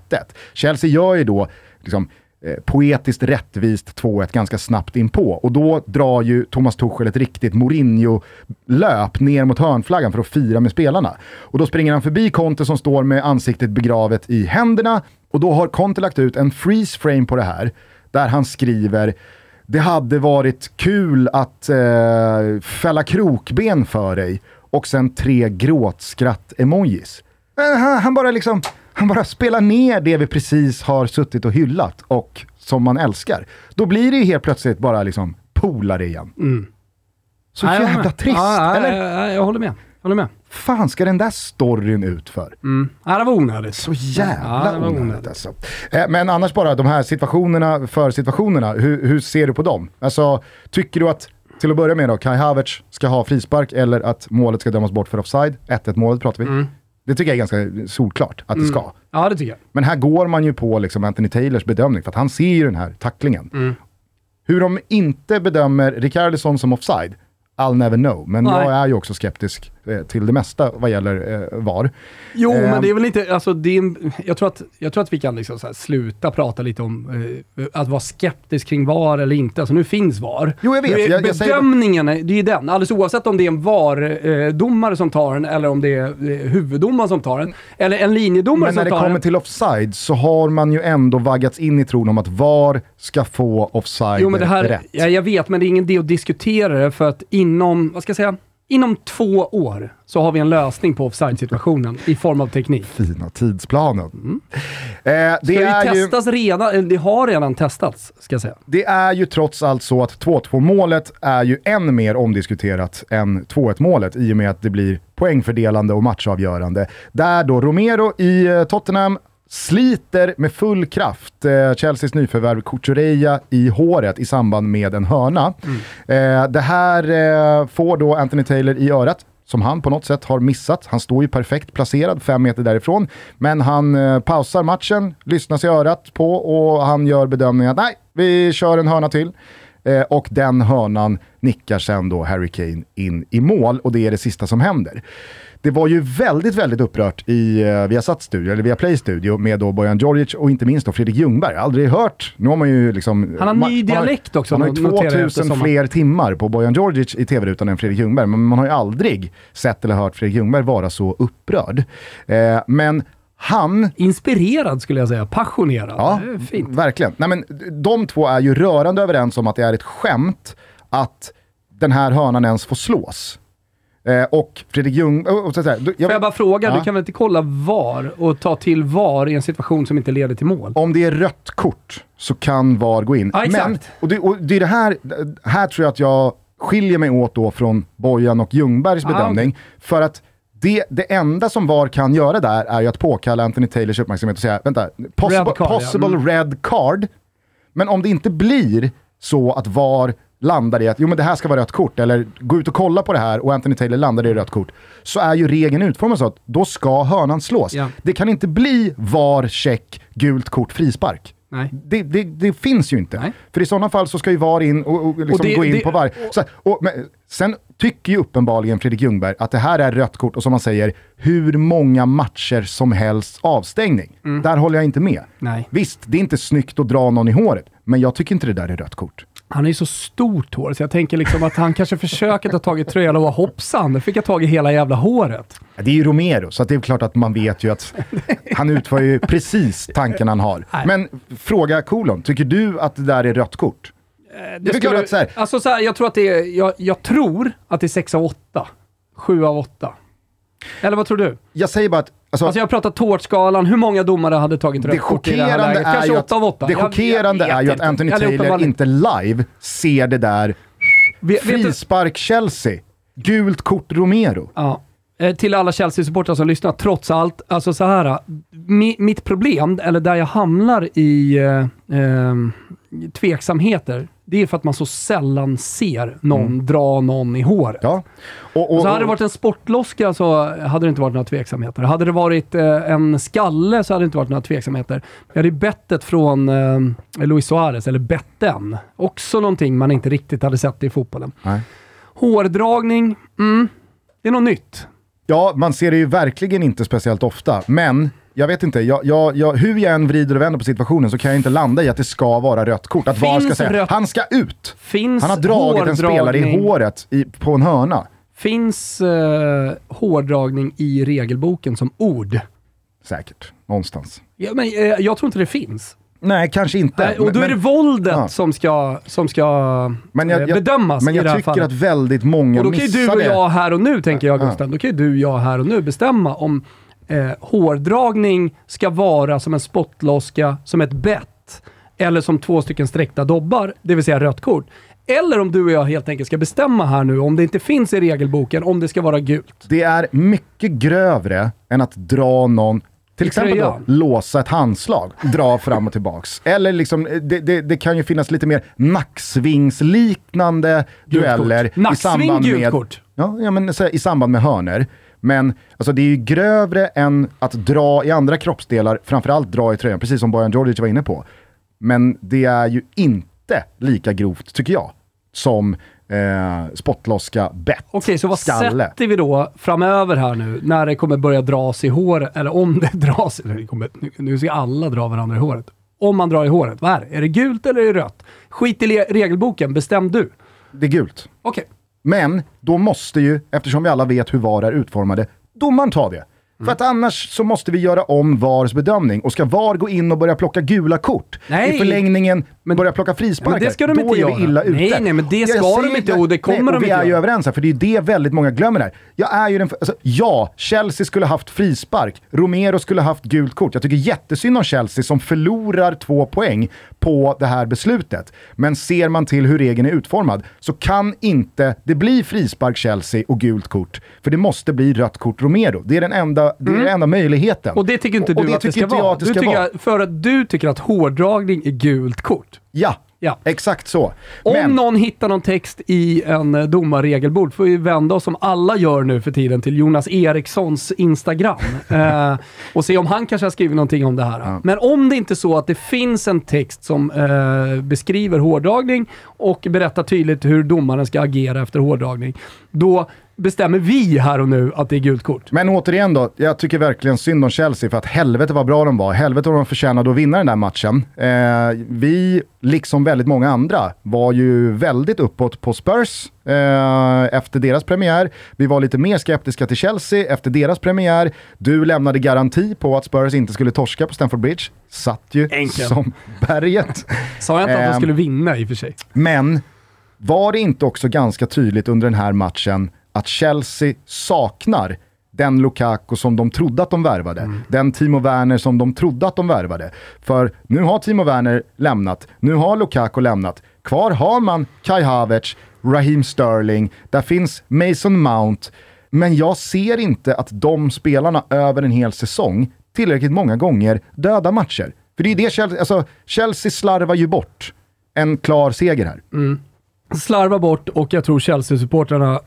S1: Chelsea gör ju då liksom, Eh, poetiskt rättvist 2-1 ganska snabbt in på. Och då drar ju Thomas Tuchel ett riktigt Mourinho-löp ner mot hörnflaggan för att fira med spelarna. Och då springer han förbi Conte som står med ansiktet begravet i händerna och då har Conte lagt ut en freeze frame på det här där han skriver det hade varit kul att eh, fälla krokben för dig och sen tre gråtskratt-emojis. Eh, han, han bara liksom han bara spelar ner det vi precis har suttit och hyllat och som man älskar. Då blir det ju helt plötsligt bara liksom polare igen. Mm. Så ja, jävla trist,
S2: ja,
S1: eller?
S2: Ja, jag håller med. Jag håller med.
S1: fan ska den där storyn ut för?
S2: Mm. Ja, det var onödigt.
S1: Så jävla ja, onödigt, onödigt alltså. Eh, men annars bara de här situationerna för situationerna, hur, hur, ser du på dem? Alltså, tycker du att, till att börja med då, Kai Havertz ska ha frispark eller att målet ska dömas bort för offside? 1-1 målet pratar vi. Mm. Det tycker jag är ganska solklart att det ska. Mm.
S2: Ja, det tycker jag.
S1: Men här går man ju på liksom Anthony Taylors bedömning, för att han ser ju den här tacklingen. Mm. Hur de inte bedömer Ricardisson som offside, I'll never know. Men Nej. jag är ju också skeptisk till det mesta vad gäller eh, VAR.
S2: Jo, eh, men det är väl inte, alltså det är, jag, tror att, jag tror att vi kan liksom sluta prata lite om eh, att vara skeptisk kring VAR eller inte. Alltså nu finns VAR.
S1: Jo, jag vet. Jag,
S2: jag Bedömningen, det är ju den. Alldeles oavsett om det är en VAR-domare som tar den eller om det är eh, huvuddomaren som tar den. Eller en linjedomare som tar den.
S1: Men när det kommer till offside så har man ju ändå vaggats in i tron om att VAR ska få offside jo, men det här, rätt.
S2: Ja, jag vet, men det är ingen idé att diskutera det för att inom, vad ska jag säga, inom två år så har vi en lösning på offside-situationen i form av teknik.
S1: Fina tidsplanen. Mm. det,
S2: Ska
S1: är
S2: det
S1: ju,
S2: testas redan? Det har redan testats, ska jag säga.
S1: det är ju trots allt så att 2-2 målet är ju än mer omdiskuterat än 2-1 målet i och med att det blir poängfördelande och matchavgörande. Där då Romero i eh, Tottenham sliter med full kraft eh, Chelseas nyförvärv Cucurella i håret i samband med en hörna. Eh, det här eh, får då Anthony Taylor i örat som han på något sätt har missat. Han står ju perfekt placerad fem meter därifrån, men han eh, pausar matchen, lyssnar sig örat på och han gör bedömningen att nej, vi kör en hörna till. Eh, och den hörnan nickar sen då Harry Kane in i mål och det är det sista som händer. Det var ju väldigt, väldigt upprört i uh, Viasat-studio, eller via Play-studio, med då Bojan Djordjic och inte minst då Fredrik Ljungberg. Aldrig hört, nu har man ju liksom...
S2: Han har ny dialekt också,
S1: Man har ju
S2: noterar jag
S1: 2000
S2: eftersom-
S1: fler timmar på Bojan Djordjic i tv-rutan än Fredrik Ljungberg, men man har ju aldrig sett eller hört Fredrik Ljungberg vara så upprörd. Eh, men han
S2: Inspirerad skulle jag säga, passionerad.
S1: Ja, verkligen. Nej, men de två är ju rörande överens om att det är ett skämt att den här hörnan ens får slås. Eh, och Fredrik Ljung... Och, och, så du- jag,
S2: Får jag bara fråga,
S1: Ja.
S2: du kan väl inte kolla VAR och ta till VAR i en situation som inte leder till mål?
S1: om det är rött kort så kan VAR gå in.
S2: Ja, exakt.
S1: Men, och det, och det är det här, här tror jag att jag skiljer mig åt då från Bojan och Ljungbergs
S2: Ah,
S1: bedömning. För att det, det enda som VAR kan göra där är ju att påkalla Anthony Taylors uppmärksamhet och säga, vänta, possible,
S2: Red card, ja.
S1: possible
S2: Mm.
S1: red card. Men om det inte blir så att VAR landar i att jo men det här ska vara rött kort, eller gå ut och kolla på det här och Anthony Taylor landar i rött kort, så är ju regeln utformad så att då ska hörnan slås.
S2: Ja.
S1: Det kan inte bli VAR, check, gult kort, frispark.
S2: Nej.
S1: Det, det, det finns ju inte.
S2: Nej.
S1: För i sådana fall så ska ju VAR in och, och, liksom
S2: Och det-
S1: gå in på varje... Så, och, men, sen tycker ju uppenbarligen Fredrik Ljungberg att det här är rött kort och som man säger, hur många matcher som helst avstängning.
S2: Mm.
S1: Där håller jag inte med.
S2: Nej.
S1: Visst, det är inte snyggt att dra någon i håret, men jag tycker inte det där är rött kort.
S2: Han är ju så stort hår, så jag tänker liksom att han kanske försöker ta tag i tröjan och bara hoppsan, nu fick jag tag i hela jävla håret.
S1: Det är ju Romero, så det är klart att man vet ju att han utför ju precis tanken han har.
S2: Nej.
S1: Men fråga kolon, tycker du att det där är rött kort?
S2: Det
S1: är klart att så här-
S2: Alltså så här, jag tror att det är, jag, jag tror att det är 6 av 8. 7 av 8. Eller vad tror du?
S1: Jag säger bara att... Alltså,
S2: Alltså jag pratar tårtskalan, hur många domare hade tagit rött
S1: det
S2: kort i det här läget? Kanske 8 av 8?
S1: att, det chockerande är ju att Anthony Taylor inte live ser det där. Frispark Chelsea, gult kort Romero.
S2: ja. Eh, Till alla Chelsea-supportrar som lyssnar, trots allt, alltså så här. Mi, mitt problem, eller där jag hamnar i eh, eh, tveksamheter, det är för att man så sällan ser någon dra någon i håret.
S1: Ja. Och, och,
S2: Så hade det varit en sportloska så hade det inte varit några tveksamheter. Hade det varit eh, en skalle så hade det inte varit några tveksamheter. Jag hade ju bettet från eh, Luis Suarez, eller betten. Också någonting man inte riktigt hade sett i fotbollen.
S1: Nej.
S2: Hårdragning, mm, det är något nytt.
S1: Ja, man ser det ju verkligen inte speciellt ofta, men jag vet inte, jag, jag, jag, hur jag än vrider och vänder på situationen så kan jag inte landa i att det ska vara rött kort. Att VAR ska säga,
S2: rött-
S1: han ska ut!
S2: Finns
S1: Han har dragit en spelare i håret i, på en hörna.
S2: Finns eh, hårdragning i regelboken som ord?
S1: Säkert, någonstans.
S2: Ja, men, eh, jag tror inte det finns.
S1: Nej, kanske inte.
S2: Nej, och då
S1: Men-
S2: är det våldet
S1: ja.
S2: som ska, som ska
S1: Men jag,
S2: eh,
S1: jag,
S2: bedömas
S1: men
S2: i
S1: jag
S2: det här
S1: tycker
S2: fallet.
S1: att väldigt många
S2: Och då kan ju
S1: missar
S2: du och
S1: det.
S2: jag här och nu, tänker jag Gusten, då kan ju du och jag här och nu bestämma om eh, hårdragning ska vara som en spottloska, som ett bett, eller som två stycken sträckta dobbar, det vill säga rött kort. Eller om du och jag helt enkelt ska bestämma här nu, om det inte finns i regelboken, om det ska vara gult.
S1: Det är mycket grövre än att dra någon, till exempel då, låsa ett handslag, dra fram och tillbaks. Eller liksom, det, det, det kan ju finnas lite mer nacksvingsliknande dueller.
S2: Nacksving, gult kort.
S1: Ja, ja men här, i samband med hörner. Men alltså, det är ju grövre än att dra i andra kroppsdelar, framförallt dra i tröjan, precis som Bojan Djordjic var inne på. Men det är ju inte lika grovt, tycker jag, som eh, spottloska, bett,
S2: Okej, så vad
S1: skalle.
S2: sätter vi då framöver här nu, när det kommer börja dras i håret, eller om det (laughs) dras, det kommer, nu, ska alla dra varandra i håret. Om man drar i håret, vad är det? Är det gult eller är det rött? Skit i regelboken, bestäm du.
S1: Det är gult.
S2: Okej.
S1: Men då måste ju, eftersom vi alla vet hur VAR är utformade, domaren ta det. För att annars så måste vi göra om VARs bedömning. Och ska VAR gå in och börja plocka gula kort,
S2: Nej.
S1: i förlängningen börja plocka frisparkar,
S2: Men det ska de
S1: då
S2: inte
S1: är vi illa ute.
S2: Nej, nej, men det
S1: Jag
S2: ska de inte och det kommer
S1: nej,
S2: de
S1: och vi
S2: inte
S1: är ju överens här, för det är det väldigt många glömmer här. Jag är ju den, alltså, ja, Chelsea skulle haft frispark, Romero skulle haft gult kort. Jag tycker jättesynd om Chelsea som förlorar två poäng på det här beslutet. Men ser man till hur regeln är utformad så kan inte det bli frispark Chelsea och gult kort. För det måste bli rött kort Romero. Det är den enda, det är den enda möjligheten.
S2: Mm. Och det tycker inte
S1: Och- och
S2: du
S1: det
S2: att det
S1: tycker
S2: ska vara.
S1: att det
S2: du
S1: ska
S2: tycker
S1: vara.
S2: att- För att du tycker att hårdragning är gult kort.
S1: Ja,
S2: Ja.
S1: exakt så.
S2: Om
S1: Men-
S2: någon hittar någon text i en eh, domarregelbord får vi vända oss som alla gör nu för tiden till Jonas Erikssons Instagram (laughs) eh, och se om han kanske har skrivit någonting om det här. Men om det inte är så att det finns en text som eh, beskriver hårdragning och berättar tydligt hur domaren ska agera efter hårdragning, då bestämmer vi här och nu att det är gult kort.
S1: Men återigen då, jag tycker verkligen synd om Chelsea för att helvete vad bra de var. Helvete vad de förtjänade att vinna den där matchen. Eh, vi, liksom väldigt många andra, var ju väldigt uppåt på Spurs eh, efter deras premiär. Vi var lite mer skeptiska till Chelsea efter deras premiär. Du lämnade garanti på att Spurs inte skulle torska på Stamford Bridge. Satt ju
S2: Enkelt.
S1: som berget. (laughs)
S2: Sa jag inte att de
S1: Ehm,
S2: skulle vinna i och för sig?
S1: Men var det inte också ganska tydligt under den här matchen att Chelsea saknar den Lukaku som de trodde att de värvade. Den Timo Werner som de trodde att de värvade. För nu har Timo Werner lämnat, nu har Lukaku lämnat. Kvar har man Kai Havertz, Raheem Sterling, där finns Mason Mount. Men jag ser inte att de spelarna över en hel säsong tillräckligt många gånger dödar matcher. För det är det Chelsea, alltså Chelsea slarvar ju bort en klar seger här.
S2: Slarva bort och jag tror Chelsea-supportrarna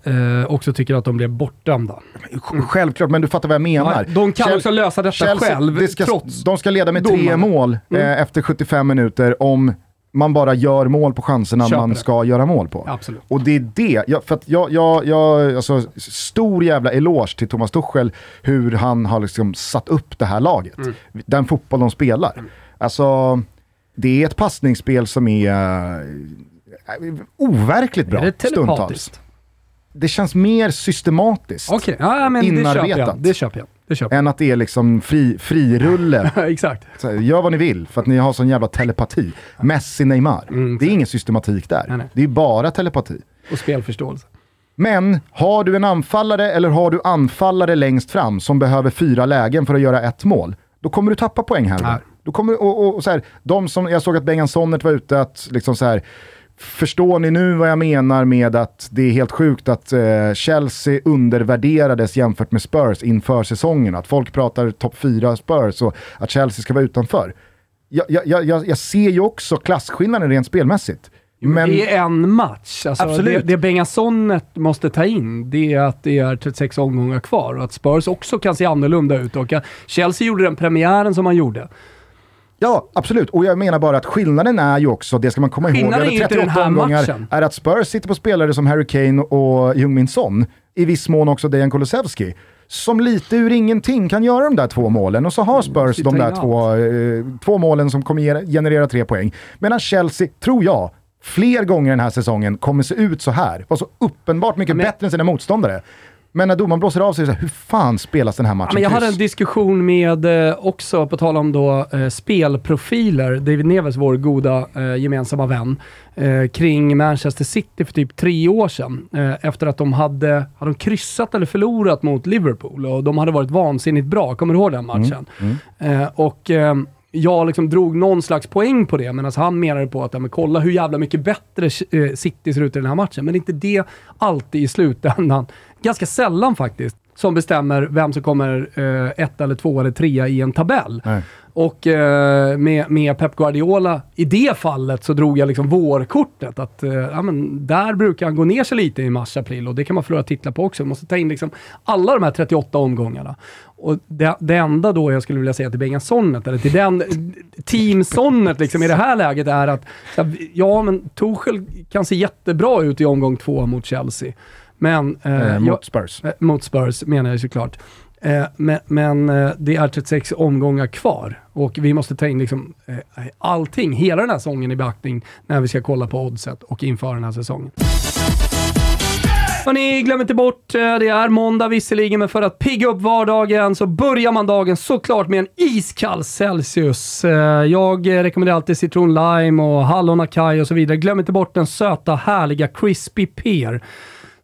S2: eh, också tycker att de blev bortdömda.
S1: Självklart, men du fattar vad jag menar.
S2: Ja, de kan
S1: Chel-
S2: också lösa detta själv,
S1: det ska,
S2: trots
S1: De ska leda med tre
S2: domarna.
S1: mål
S2: Mm.
S1: eh, efter 75 minuter om man bara gör mål på chanserna
S2: Köper
S1: man
S2: det.
S1: ska göra mål på.
S2: Absolut.
S1: Och det är det, jag, för att jag, jag, jag, alltså, stor jävla eloge till Thomas Tuchel hur han har liksom satt upp det här laget.
S2: Mm.
S1: Den fotboll de spelar. Alltså, det är ett passningsspel som är overkligt bra
S2: Är det
S1: stundtals. Det känns mer systematiskt
S2: Okej, ja, men det köper jag.
S1: Inarbetat.
S2: Det köper jag. Det köper
S1: än att det är liksom fri, frirulle. (laughs)
S2: Exakt.
S1: Så här, gör vad ni vill för att ni har sån jävla telepati. Messi, Neymar.
S2: Mm,
S1: det är ingen systematik där.
S2: Nej, nej.
S1: Det är bara telepati.
S2: Och spelförståelse.
S1: Men har du en anfallare eller har du anfallare längst fram som behöver fyra lägen för att göra ett mål, då kommer du tappa poäng här. Då kommer, och, och, och så här, de som, jag såg att Bengan Sonnert var ute att liksom så här, Förstår ni nu vad jag menar med att det är helt sjukt att eh, Chelsea undervärderades jämfört med Spurs inför säsongen? Att folk pratar topp 4 Spurs och att Chelsea ska vara utanför. Jag, jag, jag, jag ser ju också klasskillnaden rent spelmässigt. Men,
S2: Det är en match. Alltså,
S1: Absolut.
S2: Det, det Bengasonet måste ta in, det är att det är 36 omgångar kvar och att Spurs också kan se annorlunda ut. Och Chelsea gjorde den premiären som man gjorde.
S1: Ja, absolut. Och jag menar bara att skillnaden är ju också, det ska man komma ihåg, över
S2: är ju inte den
S1: 38
S2: här
S1: omgångar,
S2: matchen.
S1: är att Spurs sitter på spelare som Harry Kane och Heung-Min Son, i viss mån också Dejan Kulusevski, som lite ur ingenting kan göra de där två målen. Och så har Spurs
S2: sitta
S1: de där två, eh, två målen som kommer ge- generera tre poäng. Medan Chelsea, tror jag, fler gånger den här säsongen kommer se ut så här. Vara så uppenbart mycket
S2: Men-
S1: bättre än sina motståndare. Men när domaren blåser av sig, så här, hur fan spelas den här matchen
S2: Ja, men jag hade en diskussion med, eh, också på tal om då, eh, spelprofiler, David Neves, vår goda eh, gemensamma vän, kring Manchester City för typ tre år sedan. Efter att de hade, hade de kryssat eller förlorat mot Liverpool och de hade varit vansinnigt bra. Kommer du ihåg den matchen? Eh, och eh, jag liksom drog någon slags poäng på det, medan han menade på att men kolla hur jävla mycket bättre City ser ut i den här matchen. Men det är inte det alltid i slutändan, ganska sällan faktiskt, som bestämmer vem som kommer eh, ett eller två eller trea i en tabell.
S1: Nej.
S2: Och eh, med, med Pep Guardiola, i det fallet så drog jag liksom vårkortet. Att eh, ja, men där brukar han gå ner sig lite i mars-april och det kan man förlora titlar på också. Man måste ta in liksom alla de här 38 omgångarna. Och det, det enda då jag skulle vilja säga till Bengan Sonnet, eller till den (laughs) team Sonnet liksom, i det här läget är att ja, men Tuchel kan se jättebra ut i omgång två mot Chelsea. Men, eh,
S1: Eh,
S2: jag-
S1: mot Spurs.
S2: Eh, mot Spurs menar jag såklart. Eh, men men det är 36 omgångar kvar och vi måste ta in liksom, allting, hela den här säsongen i beaktning när vi ska kolla på oddset och inför den här säsongen. Hörni, glöm inte bort, det är måndag visserligen, men för att pigga upp vardagen så börjar man dagen såklart med en iskall Celsius. Jag rekommenderar alltid citron lime och hallon acai och så vidare. Glöm inte bort den söta, härliga crispy pear.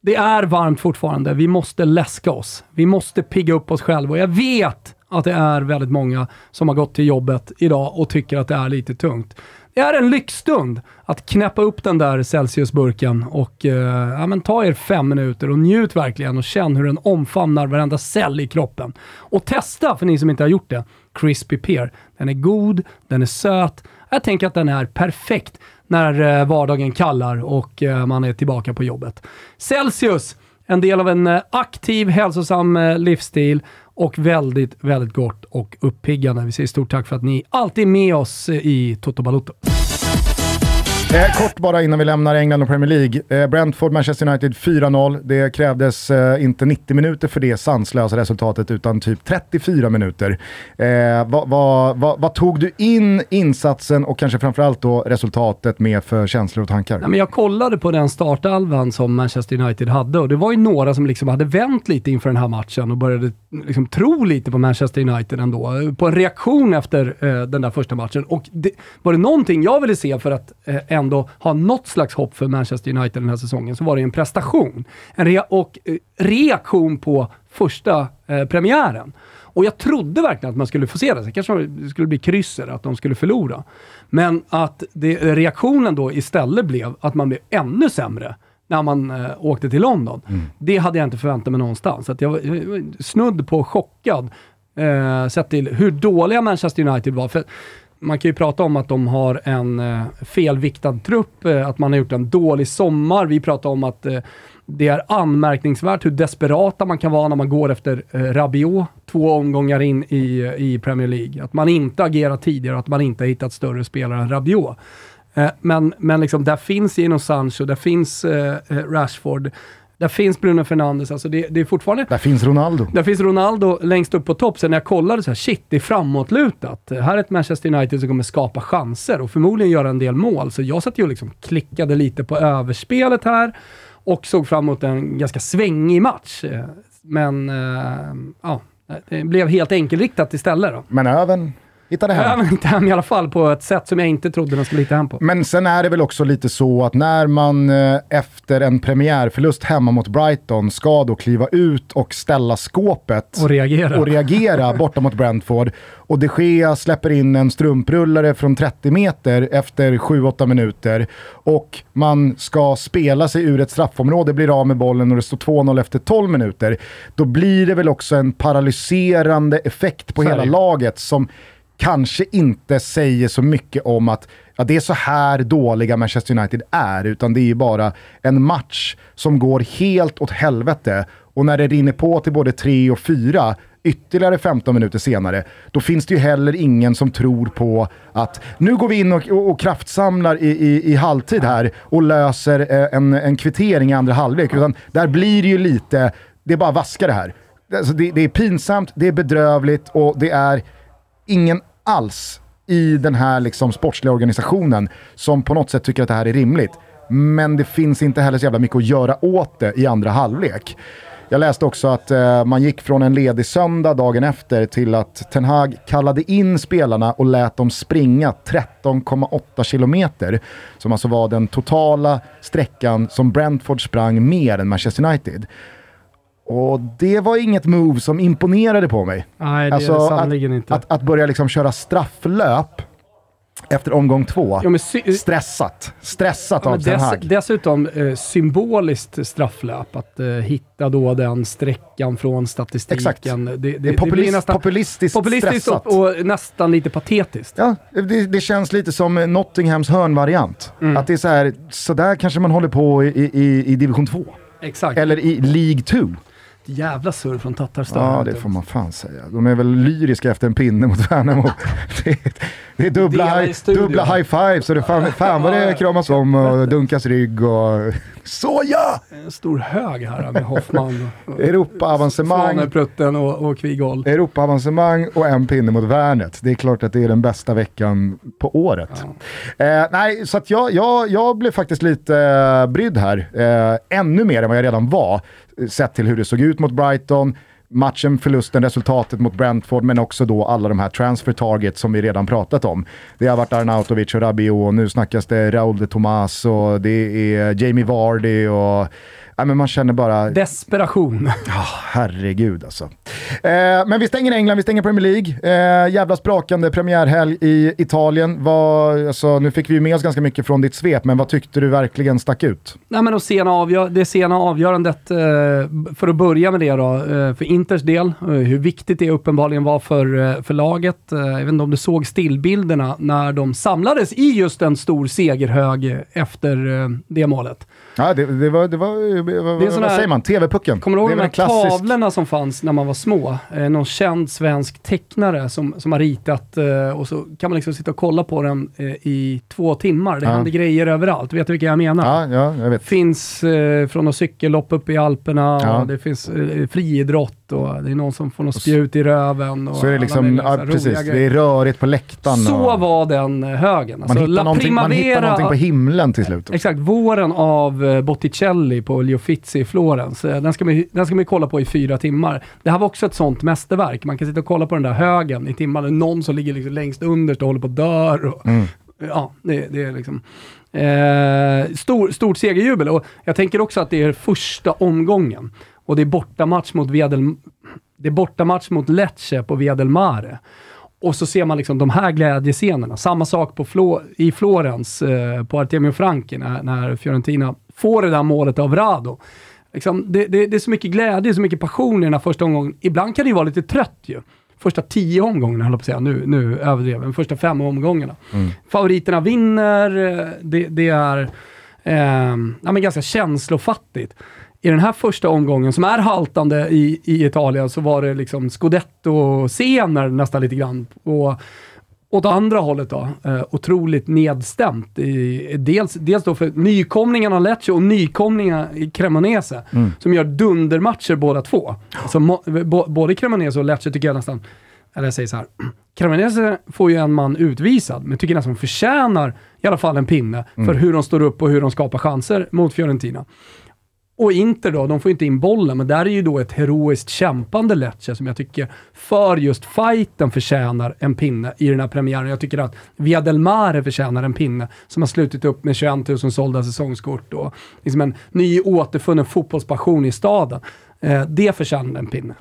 S2: Det är varmt fortfarande. Vi måste läska oss. Vi måste pigga upp oss själva och jag vet att det är väldigt många som har gått till jobbet idag och tycker att det är lite tungt. Det är en lyxstund att knäppa upp den där Celsiusburken och eh, ja, men ta er fem minuter och njut verkligen och känn hur den omfamnar varenda cell i kroppen. Och testa, för ni som inte har gjort det, Crispy Pear. Den är god, den är söt. Jag tänker att den är perfekt när eh, vardagen kallar och eh, man är tillbaka på jobbet. Celsius, en del av en eh, aktiv, hälsosam livsstil och väldigt, väldigt gott och uppiggande. Vi säger stort tack för att ni alltid är med oss i Toto Balotto.
S1: Eh, kort bara innan vi lämnar England och Premier League. Eh, Brentford, Manchester United 4-0. Det krävdes eh, inte 90 minuter för det sanslösa resultatet utan typ 34 minuter. Eh, vad, va, va, va tog du in insatsen och kanske framförallt då resultatet med för känslor och tankar?
S2: Nej, men jag kollade på den startalvan som Manchester United hade och det var ju några som liksom hade vänt lite inför den här matchen och började liksom tro lite på Manchester United ändå. På en reaktion efter eh, den där första matchen. Och det, var det någonting jag ville se för att eh, ändå ha något slags hopp för Manchester United den här säsongen så var det en prestation. En rea och eh, reaktion på första eh, premiären. Och jag trodde verkligen att man skulle få se det. Så kanske det skulle bli krysser, att de skulle förlora. Men att det, reaktionen då istället blev att man blev ännu sämre när man eh, åkte till London. Mm. Det hade jag inte förväntat mig någonstans. Att jag var, jag var snudd på chockad eh, sett till hur dåliga Manchester United var. För man kan ju prata om att de har en eh, felviktad trupp, eh, att man har gjort en dålig sommar. Vi pratar om att eh, det är anmärkningsvärt hur desperata man kan vara när man går efter Rabiot två omgångar in i, i Premier League. Att man inte agerat tidigare, och att man inte har hittat större spelare än Rabiot. Men men liksom, där finns Gino Sancho, där finns Rashford, där finns Bruno Fernandes, alltså det, det, är fortfarande...
S1: Där finns Ronaldo.
S2: Där finns Ronaldo längst upp på topp. Sen när jag kollade så här, shit, det är framåtlutat. Här är ett Manchester United som kommer skapa chanser och förmodligen göra en del mål. Så jag satt ju och liksom klickade lite på överspelet här och såg fram emot en ganska svängig match. Men, äh, ja, det blev helt enkelriktat istället då.
S1: Men öven hittade hem.
S2: Ja, hittade hem i alla fall på ett sätt som jag inte trodde den skulle hitta hem på.
S1: Men sen är det väl också lite så att när man eh, efter en premiärförlust hemma mot Brighton ska då kliva ut och ställa skåpet
S2: och reagera,
S1: och reagera (laughs) borta mot Brentford och de Gea släpper in en strumprullare från 30 meter efter 7-8 minuter och man ska spela sig ur ett straffområde, blir av med bollen och det står 2-0 efter 12 minuter. Då blir det väl också en paralyserande effekt på hela laget som kanske inte säger så mycket om att ja, det är så här dåliga Manchester United är, utan det är ju bara en match som går helt åt helvete. Och när det rinner på till både 3 och 4, ytterligare 15 minuter senare, då finns det ju heller ingen som tror på att nu går vi in och, och, och kraftsamlar i, i, i halvtid här och löser eh, en, en kvittering i andra halvlek. Utan där blir det ju lite, det är bara vaska det här. Alltså det, det är pinsamt, det är bedrövligt och det är ingen alls i den här liksom sportsliga organisationen som på något sätt tycker att det här är rimligt. Men det finns inte heller så jävla mycket att göra åt det i andra halvlek. Jag läste också att eh, man gick från en ledig söndag dagen efter till att Ten Hag kallade in spelarna och lät dem springa 13,8 kilometer. Som alltså var den totala sträckan som Brentford sprang mer än Manchester United. Och det var inget move som imponerade på mig.
S2: Nej, det alltså, är det sannerligen inte.
S1: Att, att börja liksom köra strafflöp efter omgång två. Jo, stressat. Stressat ja, av Ten Hag.
S2: Dessutom eh, symboliskt strafflöp. Att eh, hitta då den sträckan från statistiken.
S1: Exakt. Det, det, det, är populist, nästan, populistiskt,
S2: populistiskt
S1: stressat.
S2: Och, och, nästan lite patetiskt.
S1: Ja, det, det känns lite som Nottinghams hörnvariant. Mm. Att det är så här, så där kanske man håller på i, i, i division 2.
S2: Exakt.
S1: Eller i League 2.
S2: Jävla surr från Tatarstan.
S1: Ja, det får man fan säga. De är väl lyriska efter en pinne mot Värnamo. (laughs) det, det är dubbla, high, dubbla high fives och det fan, (laughs) fan vad det kramas om och (laughs) dunkas rygg och såja!
S2: En stor hög här med Hoffman.
S1: Europa-avancemang.
S2: Prutten och, och Kvigol.
S1: Europa-avancemang och en pinne mot Värnet. Det är klart att det är den bästa veckan på året. Ja. Eh, nej, så att jag, jag, jag blev faktiskt lite eh, brydd här. Eh, ännu mer än vad jag redan var sett till hur det såg ut mot Brighton, matchen, förlusten, resultatet mot Brentford, men också då alla de här transfer targets som vi redan pratat om. Det har varit Arnautovic och Rabiot, och nu snackas det Raúl de Tomas och det är Jamie Vardy och ja, men man känner bara...
S2: Desperation.
S1: Oh, herregud alltså. Eh, men vi stänger England, vi stänger Premier League. Eh, jävla sprakande premiärhelg i Italien. Var, alltså, nu fick vi ju med oss ganska mycket från ditt svep, men vad tyckte du verkligen stack ut?
S2: Nej, men sena avgör det sena avgörandet, eh, för att börja med det då, eh, för Inters del, eh, hur viktigt det uppenbarligen var för, eh, för laget. jag vet inte om du såg stillbilderna när de samlades i just en stor segerhög efter det målet.
S1: Ja, det, det, var, det var, vad, det vad säger man, TV-pucken.
S2: Kommer du ihåg de här klassisk... tavlorna som fanns när man var små? Eh, någon känd svensk tecknare som, som har ritat eh, och så kan man liksom sitta och kolla på den eh, i två timmar. Det ja. händer grejer överallt. Vet du vilka jag menar?
S1: Ja, ja jag vet.
S2: Finns eh, från något cykellopp uppe i Alperna, ja. det finns eh, och det är någon som får något spjut i röven. Och
S1: så är det liksom, ja, precis, det är rörigt på läktaren.
S2: Så var den högen.
S1: Alltså, man, hittar någonting, man hittar någonting på himlen till slut.
S2: Exakt, våren av eh, Botticelli på Leo Fizzi i Florens. Eh, den ska, man, den ska man kolla på i fyra timmar. Det här var också ett sånt mästerverk. Man kan sitta och kolla på den där högen i timmar. Någon som ligger liksom längst underst och håller på att dör. Och, mm. Ja, det, det är liksom... Eh, stor, stort segerjubel och jag tänker också att det är första omgången och det är bortamatch mot Viadel, det är bortamatch mot Lecce på Viadelmare. Och så ser man liksom de här glädjescenerna. Samma sak på Flo, i Florens, eh, på Artemio Franki, när, när, Fiorentina får det där målet av Rado. Liksom, det, det, det, är så mycket glädje, så mycket passion i den här första omgången. Ibland kan det ju vara lite trött ju. Första tio omgångarna, höll jag på att säga. Nu, nu överdrev jag. Första fem omgångarna. Mm. Favoriterna vinner. Eh, det, det är eh, ja, men ganska känslofattigt i den här första omgången, som är haltande i, i Italien, så var det liksom scudetto-scener nästan lite grann. Och, åt andra hållet då, eh, otroligt nedstämt. I, dels, dels då för nykomlingarna Lecce och nykomlingarna i Cremonese, mm. som gör dundermatcher båda två. Alltså, mo, bo, både Cremonese och Lecce tycker jag nästan, eller jag säger så här, (clears throat) Cremonese får ju en man utvisad, men tycker nästan förtjänar i alla fall en pinne mm. för hur de står upp och hur de skapar chanser mot Fiorentina. Och Inter då, de får inte in bollen, men där är ju då ett heroiskt kämpande Lecce som jag tycker för just fighten förtjänar en pinne i den här premiären. Jag tycker att Via Del Mare förtjänar en pinne som har slutit upp med 21 000 sålda säsongskort och liksom en ny återfunnen fotbollspassion i staden. Eh, det förtjänar en pinne.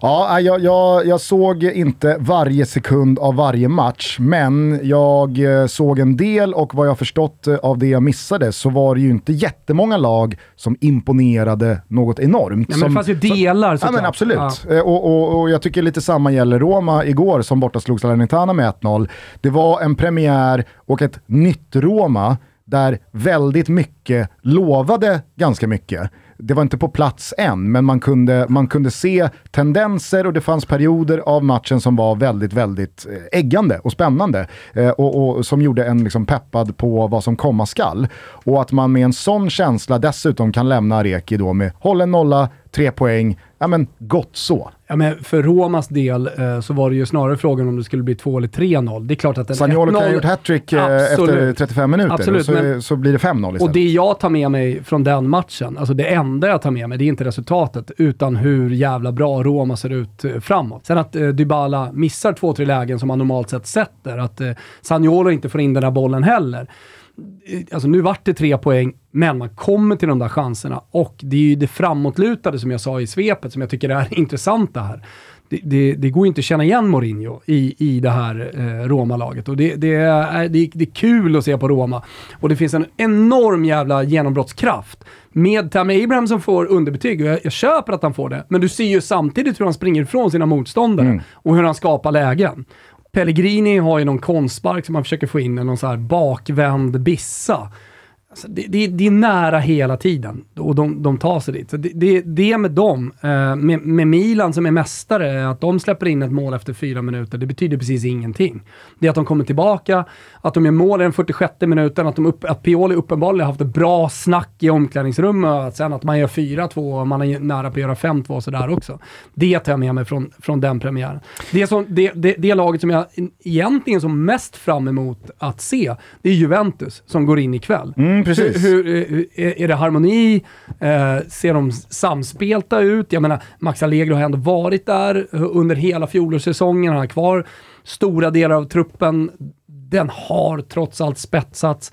S1: Ja, jag, jag, jag, såg inte varje sekund av varje match, men jag eh, såg en del och vad jag förstått eh, av det jag missade så var det ju inte jättemånga lag som imponerade något enormt.
S2: Ja, men det fanns ju delar
S1: så, Ja men absolut. Ja. Och, och, och, jag tycker lite samma gäller Roma igår som borta slog Salernitana med 1-0. Det var en premiär och ett nytt Roma där väldigt mycket lovade ganska mycket det var inte på plats än, men man kunde, man kunde se tendenser och det fanns perioder av matchen som var väldigt, väldigt eh, äggande och spännande. Eh, och, och, som gjorde en liksom peppad på vad som komma skall. Och att man med en sån känsla dessutom kan lämna Areki då med hållen nolla, tre poäng, ja men gott så.
S2: Ja, men för Romas del eh, så var det ju snarare frågan om det skulle bli 2 eller 3-0. Det är klart att en
S1: Sagnolo kan ha gjort hattrick eh, efter 35 minuter Absolut, så, men, så blir det 5-0 istället.
S2: Och det jag tar med mig från den matchen, alltså det enda jag tar med mig, det är inte resultatet, utan hur jävla bra Roma ser ut eh, framåt. Sen att eh, Dybala missar två, tre lägen som han normalt sett sätter, att eh, Sagnolo inte får in den där bollen heller alltså nu vart det tre poäng, men man kommer till de där chanserna och det är ju det framåtlutade som jag sa i svepet som jag tycker är (laughs) intressanta här. Det, det, det, går inte att känna igen Mourinho i, i det här eh, Roma-laget. Och det, det, är, det, det är kul att se på Roma. Och det finns en enorm jävla genombrottskraft. Med Tammy Abraham som får underbetyg, och jag, jag, köper att han får det, men du ser ju samtidigt hur han springer ifrån sina motståndare mm. och hur han skapar lägen. Pellegrini har ju någon konstspark som han försöker få in, någon så här bakvänd bissa. Alltså det, det, det, är nära hela tiden och de, de tar sig dit. Så det, det, det med dem, eh, med, med, Milan som är mästare, att de släpper in ett mål efter fyra minuter, det betyder precis ingenting. Det är att de kommer tillbaka, att de gör mål i den 46 minuten, att, de upp, att Pioli uppenbarligen har haft ett bra snack i omklädningsrummet, att sen att man gör 4-2 och man är nära på att göra 5-2 och sådär också. Det tar jag med mig från, från den premiären. Det, som, det, det, det laget som jag egentligen som mest fram emot att se, det är Juventus som går in ikväll.
S1: Mm, Mm, precis.
S2: Hur, hur, eh, är det harmoni? Eh, ser de samspelta ut? Jag menar, Max Allegro har ändå varit där eh, under hela fjolårssäsongen, han har kvar stora delar av truppen. Den har trots allt spetsats.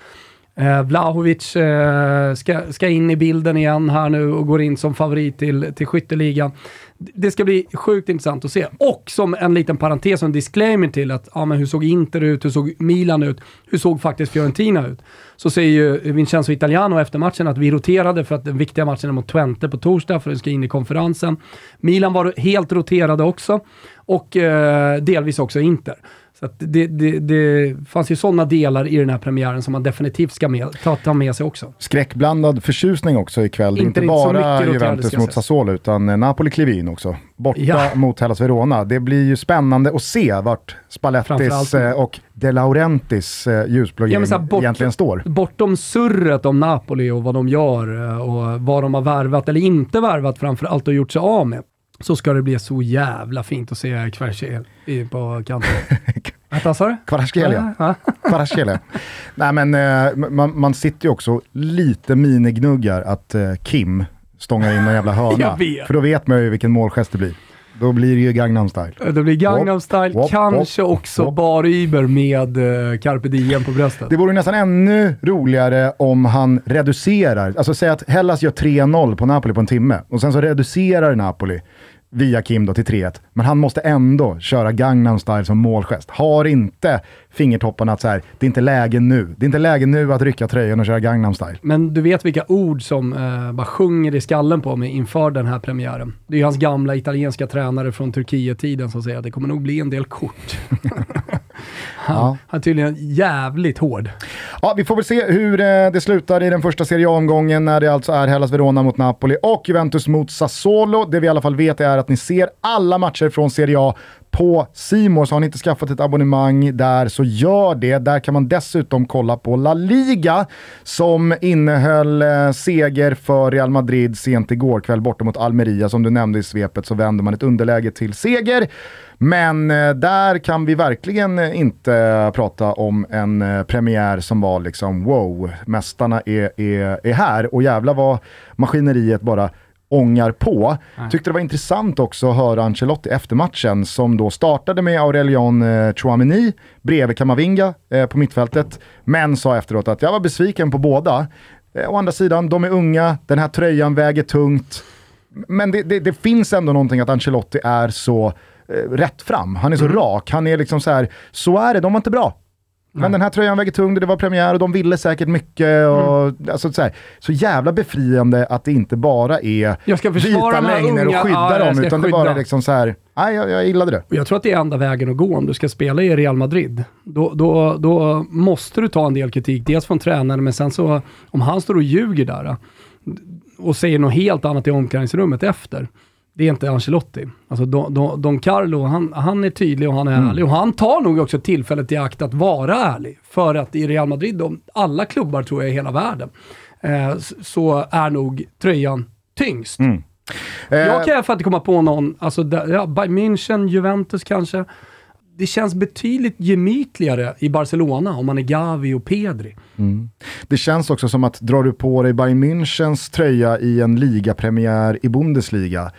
S2: Eh, Vlahovic eh, ska, ska in i bilden igen här nu och går in som favorit till, till skytteligan. Det ska bli sjukt intressant att se. Och som en liten parentes och en disclaimer till att, ja men hur såg Inter ut, hur såg Milan ut, hur såg faktiskt Fiorentina ut? Så säger ju Vincenzo Italiano efter matchen att vi roterade för att den viktiga matchen är mot Twente på torsdag för att den ska in i konferensen. Milan var helt roterade också och eh, delvis också Inter. Så det, det, det, fanns ju sådana delar i den här premiären som man definitivt ska med, ta, ta med sig också.
S1: Skräckblandad förtjusning också ikväll. Inte, inte bara Juventus mot Sassuolo utan eh, Napoli kliver in också. Borta ja. mot Hellas Verona. Det blir ju spännande att se vart Spallettis eh, och De Laurentis eh, ljusblå ja, bort, egentligen står.
S2: Bortom surret om Napoli och vad de gör och vad de har värvat eller inte värvat framför allt och gjort sig av med så ska det bli så jävla fint att se Kvarsel på kanten. (laughs) Vad sa du?
S1: Kvarskelia. Kvarskelia. Nej men eh, man, man sitter ju också lite minignuggar att eh, Kim stångar in en jävla (laughs) hörna. För då vet man ju vilken målgest det blir. Då blir det ju Gangnam style.
S2: Det blir Gangnam style, wop, kanske wop, också wop. Bar Uber med uh, Carpe Diem på bröstet.
S1: Det vore nästan ännu roligare om han reducerar. Alltså säg att Hellas gör 3-0 på Napoli på en timme och sen så reducerar Napoli via Kim då till 3-1. Men han måste ändå köra Gangnam style som målgest. Har inte fingertopparna att så här, det är inte läge nu. Det är inte läge nu att rycka tröjan och köra Gangnam style.
S2: Men du vet vilka ord som eh, bara sjunger i skallen på mig inför den här premiären. Det är ju hans gamla italienska tränare från Turkiet-tiden som säger att det kommer nog bli en del kort. (laughs) han, ja. han är tydligen jävligt hård.
S1: Ja, vi får väl se hur eh, det slutar i den första Serie A-omgången när det alltså är Hellas Verona mot Napoli och Juventus mot Sassuolo. Det vi i alla fall vet är att ni ser alla matcher från Serie A på Simor så har ni inte skaffat ett abonnemang där så gör det. Där kan man dessutom kolla på La Liga som innehöll eh, seger för Real Madrid sent igår kväll borta mot Almeria. Som du nämnde i svepet så vänder man ett underläge till seger. Men eh, där kan vi verkligen eh, inte prata om en eh, premiär som var liksom wow, mästarna är, är, är här och jävla vad maskineriet bara ångar på. Nej. Tyckte det var intressant också att höra Ancelotti efter matchen som då startade med Aurelion eh, Chouameni bredvid Kamavinga eh, på mittfältet. Men sa efteråt att jag var besviken på båda. Eh, å andra sidan, de är unga, den här tröjan väger tungt. Men det, det, det finns ändå någonting att Ancelotti är så rätt fram. Han är så mm. rak. Han är liksom så här, så är det, de var inte bra. Men den här tröjan väger tungt, det var premiär och de ville säkert mycket. Och, mm. alltså, så, här, så jävla befriande att det inte bara är vita längder och skydda ja, dem, utan skydda. det bara är liksom så här, nej jag, jag gillade det.
S2: Jag tror att det är enda vägen att gå om du ska spela i Real Madrid. Då, då, då måste du ta en del kritik, dels från tränaren, men sen så om han står och ljuger där och säger något helt annat i omklädningsrummet efter, det är inte Ancelotti. Alltså Don, Don, Don Carlo, han, han är tydlig och han är mm. ärlig. Och han tar nog också tillfället i akt att vara ärlig. För att i Real Madrid, de, alla klubbar tror jag i hela världen, eh, så är nog tröjan tyngst. Mm. Jag kan för att komma på någon, alltså ja, Bayern München, Juventus kanske. Det känns betydligt gemytligare i Barcelona om man är Gavi och Pedri. Mm.
S1: Det känns också som att drar du på dig Bayern Münchens tröja i en ligapremiär i Bundesliga,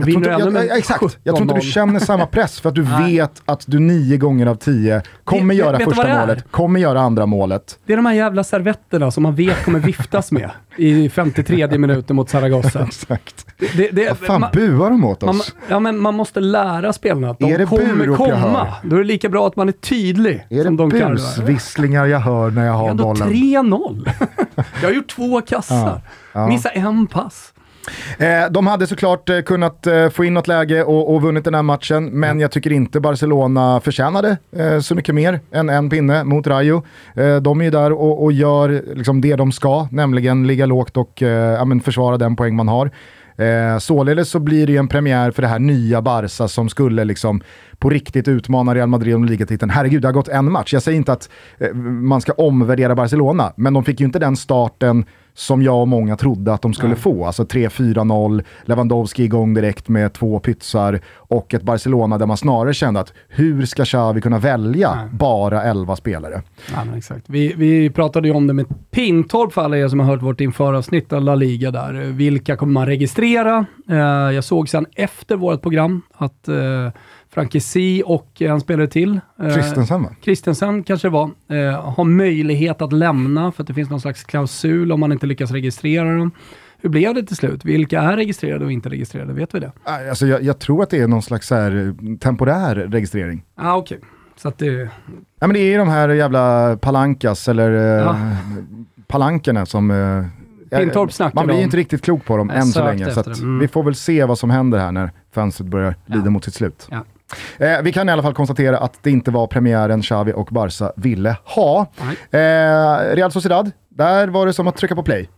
S1: jag inte, jag, jag, exakt, jag tror inte du känner samma press för att du vet att du nio gånger av tio kommer det, göra vet första målet, kommer göra andra målet.
S2: Det är de här jävla servetterna som man vet kommer viftas med i 53 minuten mot Zaragoza. (laughs)
S1: exakt. Det, det, Vad fan man, buar de åt oss?
S2: Man, ja, men man måste lära spelarna att de är det kommer komma. Då är det lika bra att man är tydlig.
S1: Är det busvisslingar jag hör när jag har bollen?
S2: Det är ändå 3-0. jag har gjort två kassar. Ja, ja. Missa en pass.
S1: Eh, de hade såklart eh, kunnat eh, få in något läge och, och vunnit den här matchen, men jag tycker inte Barcelona förtjänade eh, så mycket mer än en pinne mot Rayo. Eh, de är ju där och, och gör liksom det de ska, nämligen ligga lågt och eh, ja, försvara den poäng man har. Eh, således så blir det ju en premiär för det här nya Barca som skulle liksom på riktigt utmana Real Madrid om ligatiteln. Herregud, det har gått en match. Jag säger inte att eh, man ska omvärdera Barcelona, men de fick ju inte den starten som jag och många trodde att de skulle Nej. få. Alltså 3-4-0, Lewandowski igång direkt med två pytsar och ett Barcelona där man snarare kände att hur ska Xavi kunna välja Nej. bara 11 spelare?
S2: Ja, exakt. Vi, vi pratade ju om det med Pintorp för alla er som har hört vårt införavsnitt av La Liga där. Vilka kommer man registrera? Uh, jag såg sen efter vårt program att uh, Frankesi och en spelare till.
S1: Christensen va?
S2: Christensen kanske det var. Eh, har möjlighet att lämna för att det finns någon slags klausul om man inte lyckas registrera dem. Hur blev det till slut? Vilka är registrerade och inte registrerade? Vet vi det?
S1: Alltså, jag, jag tror att det är någon slags här, temporär registrering.
S2: Ah, okay. Så att det... Ja,
S1: men det är de här jävla palankas eller ja. eh, palankerna som... Eh,
S2: Pintorp snackar
S1: Man blir ju inte riktigt klok på dem än så länge. Så mm. vi får väl se vad som händer här när fönstret börjar lida ja. mot sitt slut. Ja. Eh, vi kan i alla fall konstatera att det inte var premiären Xavi och Barca ville ha. Eh, Real Sociedad, där var det som att trycka på play.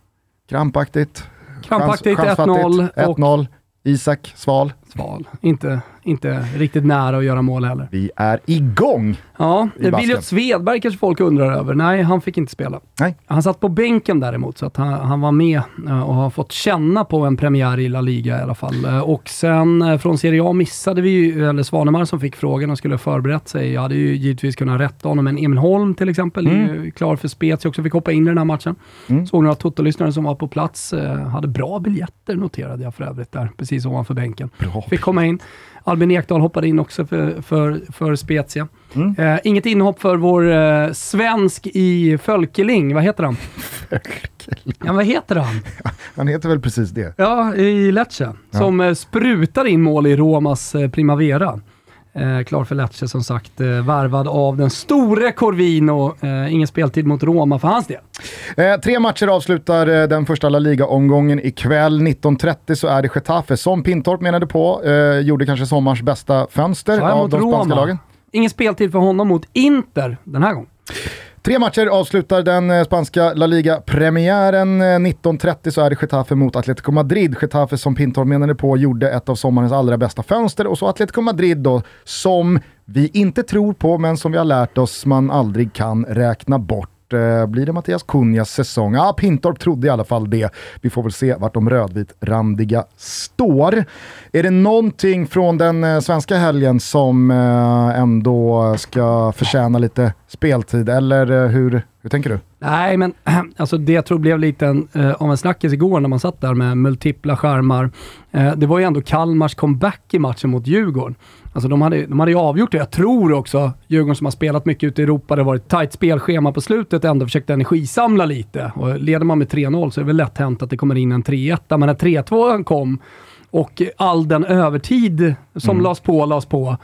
S1: Krampaktigt.
S2: Krampaktigt, 1-0.
S1: 1-0. Isak Sval.
S2: Sval. Inte, inte riktigt nära att göra mål heller.
S1: Vi är igång!
S2: Ja, Williot Svedberg kanske folk undrar över. Nej, han fick inte spela.
S1: Nej.
S2: Han satt på bänken däremot, så att han, han var med eh, och har fått känna på en premiär i La Liga i alla fall. Eh, och sen eh, från Serie A missade vi ju, eller Svanemar som fick frågan och skulle ha förberett sig. Jag hade ju givetvis kunnat rätta honom, men Emil Holm till exempel mm. är ju klar för spets. Jag också fick hoppa in i den här matchen. Mm. Såg några Toto-lyssnare som var på plats. Hade bra biljetter noterade jag för övrigt där, precis ovanför bänken.
S1: Bra.
S2: Fick komma in. Albin Ekdal hoppade in också för, för, för Spezia. Mm. Eh, inget inhopp för vår eh, svensk i Fölkeling. Vad heter han?
S1: Fölkeling?
S2: Ja, vad heter han? (laughs)
S1: han heter väl precis det?
S2: Ja, i Lecce. Ja. Som eh, sprutar in mål i Romas eh, Primavera. Eh, klar för Lecce som sagt, eh, varvad av den store Corvino. Eh, ingen speltid mot Roma för hans del.
S1: Eh, tre matcher avslutar eh, den första La Liga-omgången ikväll. 19.30 så är det Getafe, som Pintorp menade på, eh, gjorde kanske sommarens bästa fönster av de spanska Roma. lagen.
S2: Ingen speltid för honom mot Inter den här gången.
S1: Tre matcher avslutar den eh, spanska La Liga-premiären. 19.30 eh, så är det Getafe mot Atletico Madrid. Getafe som Pintor menade på gjorde ett av sommarens allra bästa fönster och så Atletico Madrid då som vi inte tror på men som vi har lärt oss man aldrig kan räkna bort. Eh, blir det Mattias Kunjas säsong? Ja, Pintorp trodde i alla fall det. Vi får väl se vart de rödvitrandiga står. Är det någonting från den eh, svenska helgen som eh, ändå ska förtjäna lite speltid, eller eh, hur, hur tänker du?
S2: Nej, men (clears throat) alltså det jag tror blev lite en, eh, av en snackis igår när man satt där med multipla skärmar. Eh, det var ju ändå Kalmars comeback i matchen mot Djurgården. Alltså de hade, de hade ju avgjort det. Jag tror också Djurgården som har spelat mycket ute i Europa, det har varit tajt spelschema på slutet, ändå försökt energisamla lite. Och leder man med 3-0 så är det väl lätt hänt att det kommer in en 3-1. Men när 3-2 kom och all den övertid som mm. lades på, lades på,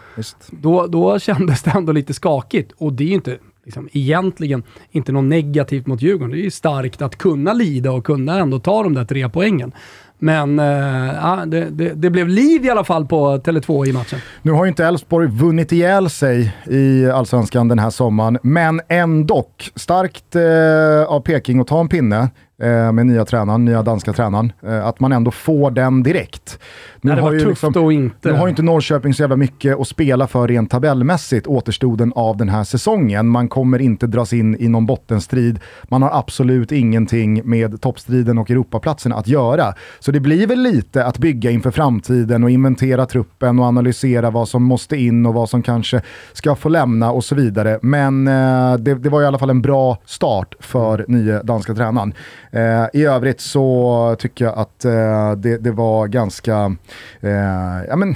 S2: då, då kändes det ändå lite skakigt. Och det är ju inte liksom, egentligen inte något negativt mot Djurgården. Det är ju starkt att kunna lida och kunna ändå ta de där tre poängen. Men äh, det, det, det, blev liv i alla fall på Tele2 i matchen.
S1: Nu har ju inte Elfsborg vunnit ihjäl sig i Allsvenskan den här sommaren, men ändå starkt eh, av Peking att ta en pinne eh, med nya tränaren, nya danska tränaren. Eh, att man ändå får den direkt.
S2: Nu det har ju tufft liksom, inte.
S1: Nu har ju inte Norrköping så jävla mycket att spela för rent tabellmässigt återstoden av den här säsongen. Man kommer inte dras in i någon bottenstrid. Man har absolut ingenting med toppstriden och Europaplatsen att göra. Så det blir väl lite att bygga inför framtiden och inventera truppen och analysera vad som måste in och vad som kanske ska få lämna och så vidare. Men eh, det, det, var i alla fall en bra start för nya danska tränaren. Eh, I övrigt så tycker jag att eh, det, det var ganska Eh, ja, men,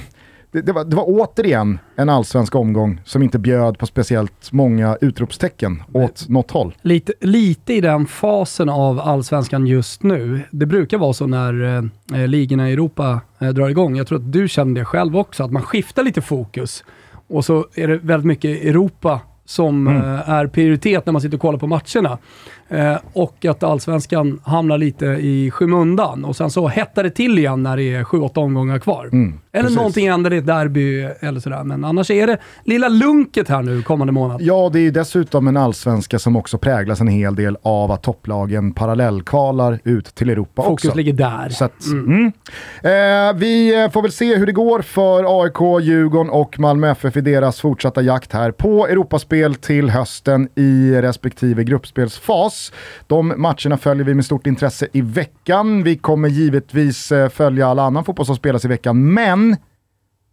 S1: det, det, var, det var återigen en allsvensk omgång som inte bjöd på speciellt många utropstecken åt något håll.
S2: Lite, lite i den fasen av allsvenskan just nu. Det brukar vara så när eh, ligorna i Europa eh, drar igång. Jag tror att du känner det själv också, att man skiftar lite fokus. Och så är det väldigt mycket Europa som mm. Eh, är prioritet när man sitter och kollar på matcherna. Eh, och att allsvenskan hamnar lite i skymundan. Och sen så hettar det till igen när det är sju, åtta omgångar kvar. Mm, eller precis. någonting händer i ett derby eller sådär. Men annars är det lilla lunket här nu kommande månad.
S1: Ja, det är ju dessutom en allsvenska som också präglas en hel del av att topplagen parallellkvalar ut till Europa
S2: Fokus
S1: också.
S2: Fokus ligger där.
S1: Så att, mm. Mm. Eh, vi får väl se hur det går för AIK, Djurgården och Malmö FF i deras fortsatta jakt här på Europaspel till hösten i respektive gruppspelsfas. De matcherna följer vi med stort intresse i veckan. Vi kommer givetvis eh, följa all annan fotboll som spelas i veckan, men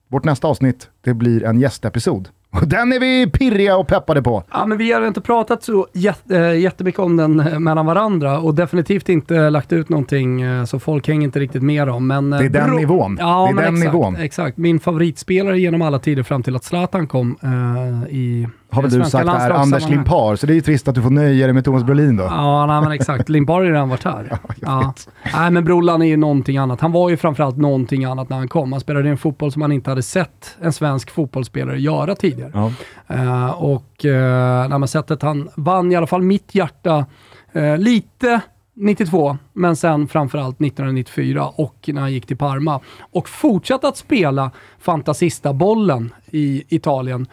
S1: vårt nästa avsnitt, det blir en gästepisod. Och den är vi pirriga och peppade på.
S2: Ja, men vi har inte pratat så eh, jättemycket om den eh, mellan varandra och definitivt inte lagt ut någonting så folk hänger inte riktigt med om. Men
S1: det är den nivån.
S2: Ja,
S1: det är den
S2: exakt,
S1: nivån.
S2: Exakt. Min favoritspelare genom alla tider fram till att Zlatan kom uh, i
S1: har väl du sagt här, Anders Limpar, så det är ju trist att du får nöja dig med Thomas Brolin då.
S2: Ja, nej, men exakt. (laughs) Limpar har ju redan varit här. ja, ja. Nej, men Brollan är ju någonting annat. Han var ju framförallt någonting annat när han kom. Han spelade en fotboll som man inte hade sett en svensk fotbollsspelare göra tidigare. Ja. Uh, och uh, nej, sättet han vann i alla fall mitt hjärta uh, lite 92, men sen framförallt 1994 och när han gick till Parma. Och fortsatte att spela Fantasista-bollen i Italien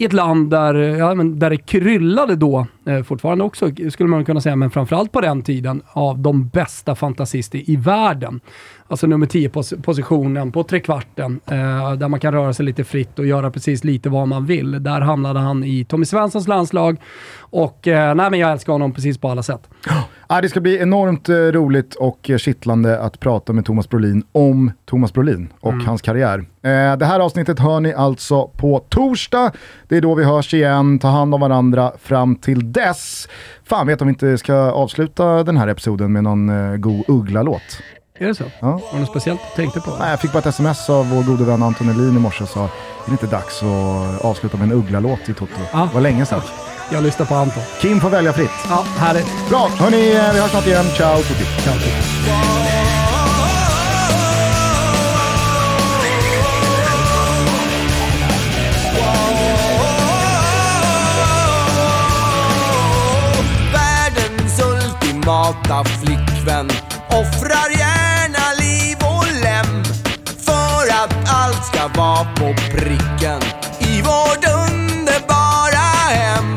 S2: i ett land där, ja, men där det kryllade då, eh, fortfarande också skulle man kunna säga, men framförallt på den tiden, av de bästa fantasister i världen. Alltså nummer 10-positionen på trekvarten, eh, där man kan röra sig lite fritt och göra precis lite vad man vill. Där hamnade han i Tommy Svenssons landslag och eh, nej, men jag älskar honom precis på alla sätt.
S1: Ja, det ska bli enormt eh, roligt och kittlande att prata med Thomas Brolin om Thomas Brolin och mm. hans karriär. Eh, det här avsnittet hör ni alltså på torsdag. Det är då vi hörs igen. Ta hand om varandra fram till dess. Fan vet om vi inte ska avsluta den här episoden med någon eh, god Uggla-låt.
S2: Är det så? Ja. Var det något speciellt du tänkte på?
S1: Nej, jag fick bara ett sms av vår gode vän Anton Elin i morse och sa är det inte dags att avsluta med en Uggla-låt i Toto? Ja. Det var länge sedan.
S2: Jag lyssnar på Anton.
S1: Kim får välja fritt.
S2: Ja, härligt.
S1: Bra, hörni, vi hörs snart igen. Ciao Tutti. Ciao, tutti.
S3: Ultimata flickvän offrar Var på pricken i vårt underbara hem.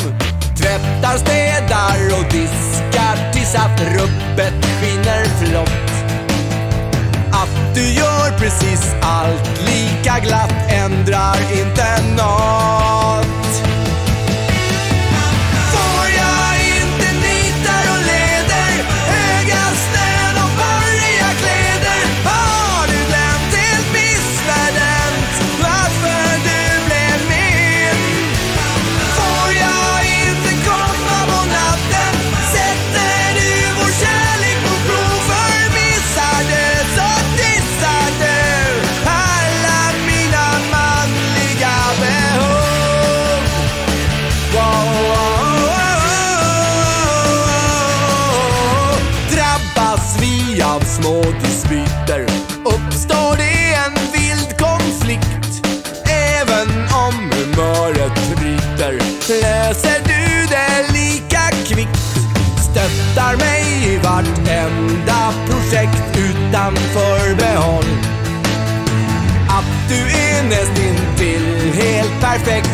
S3: Tvättar, städar och diskar tills att rubbet skiner flott. Att du gör precis allt lika glatt ändrar inte nåt. Helt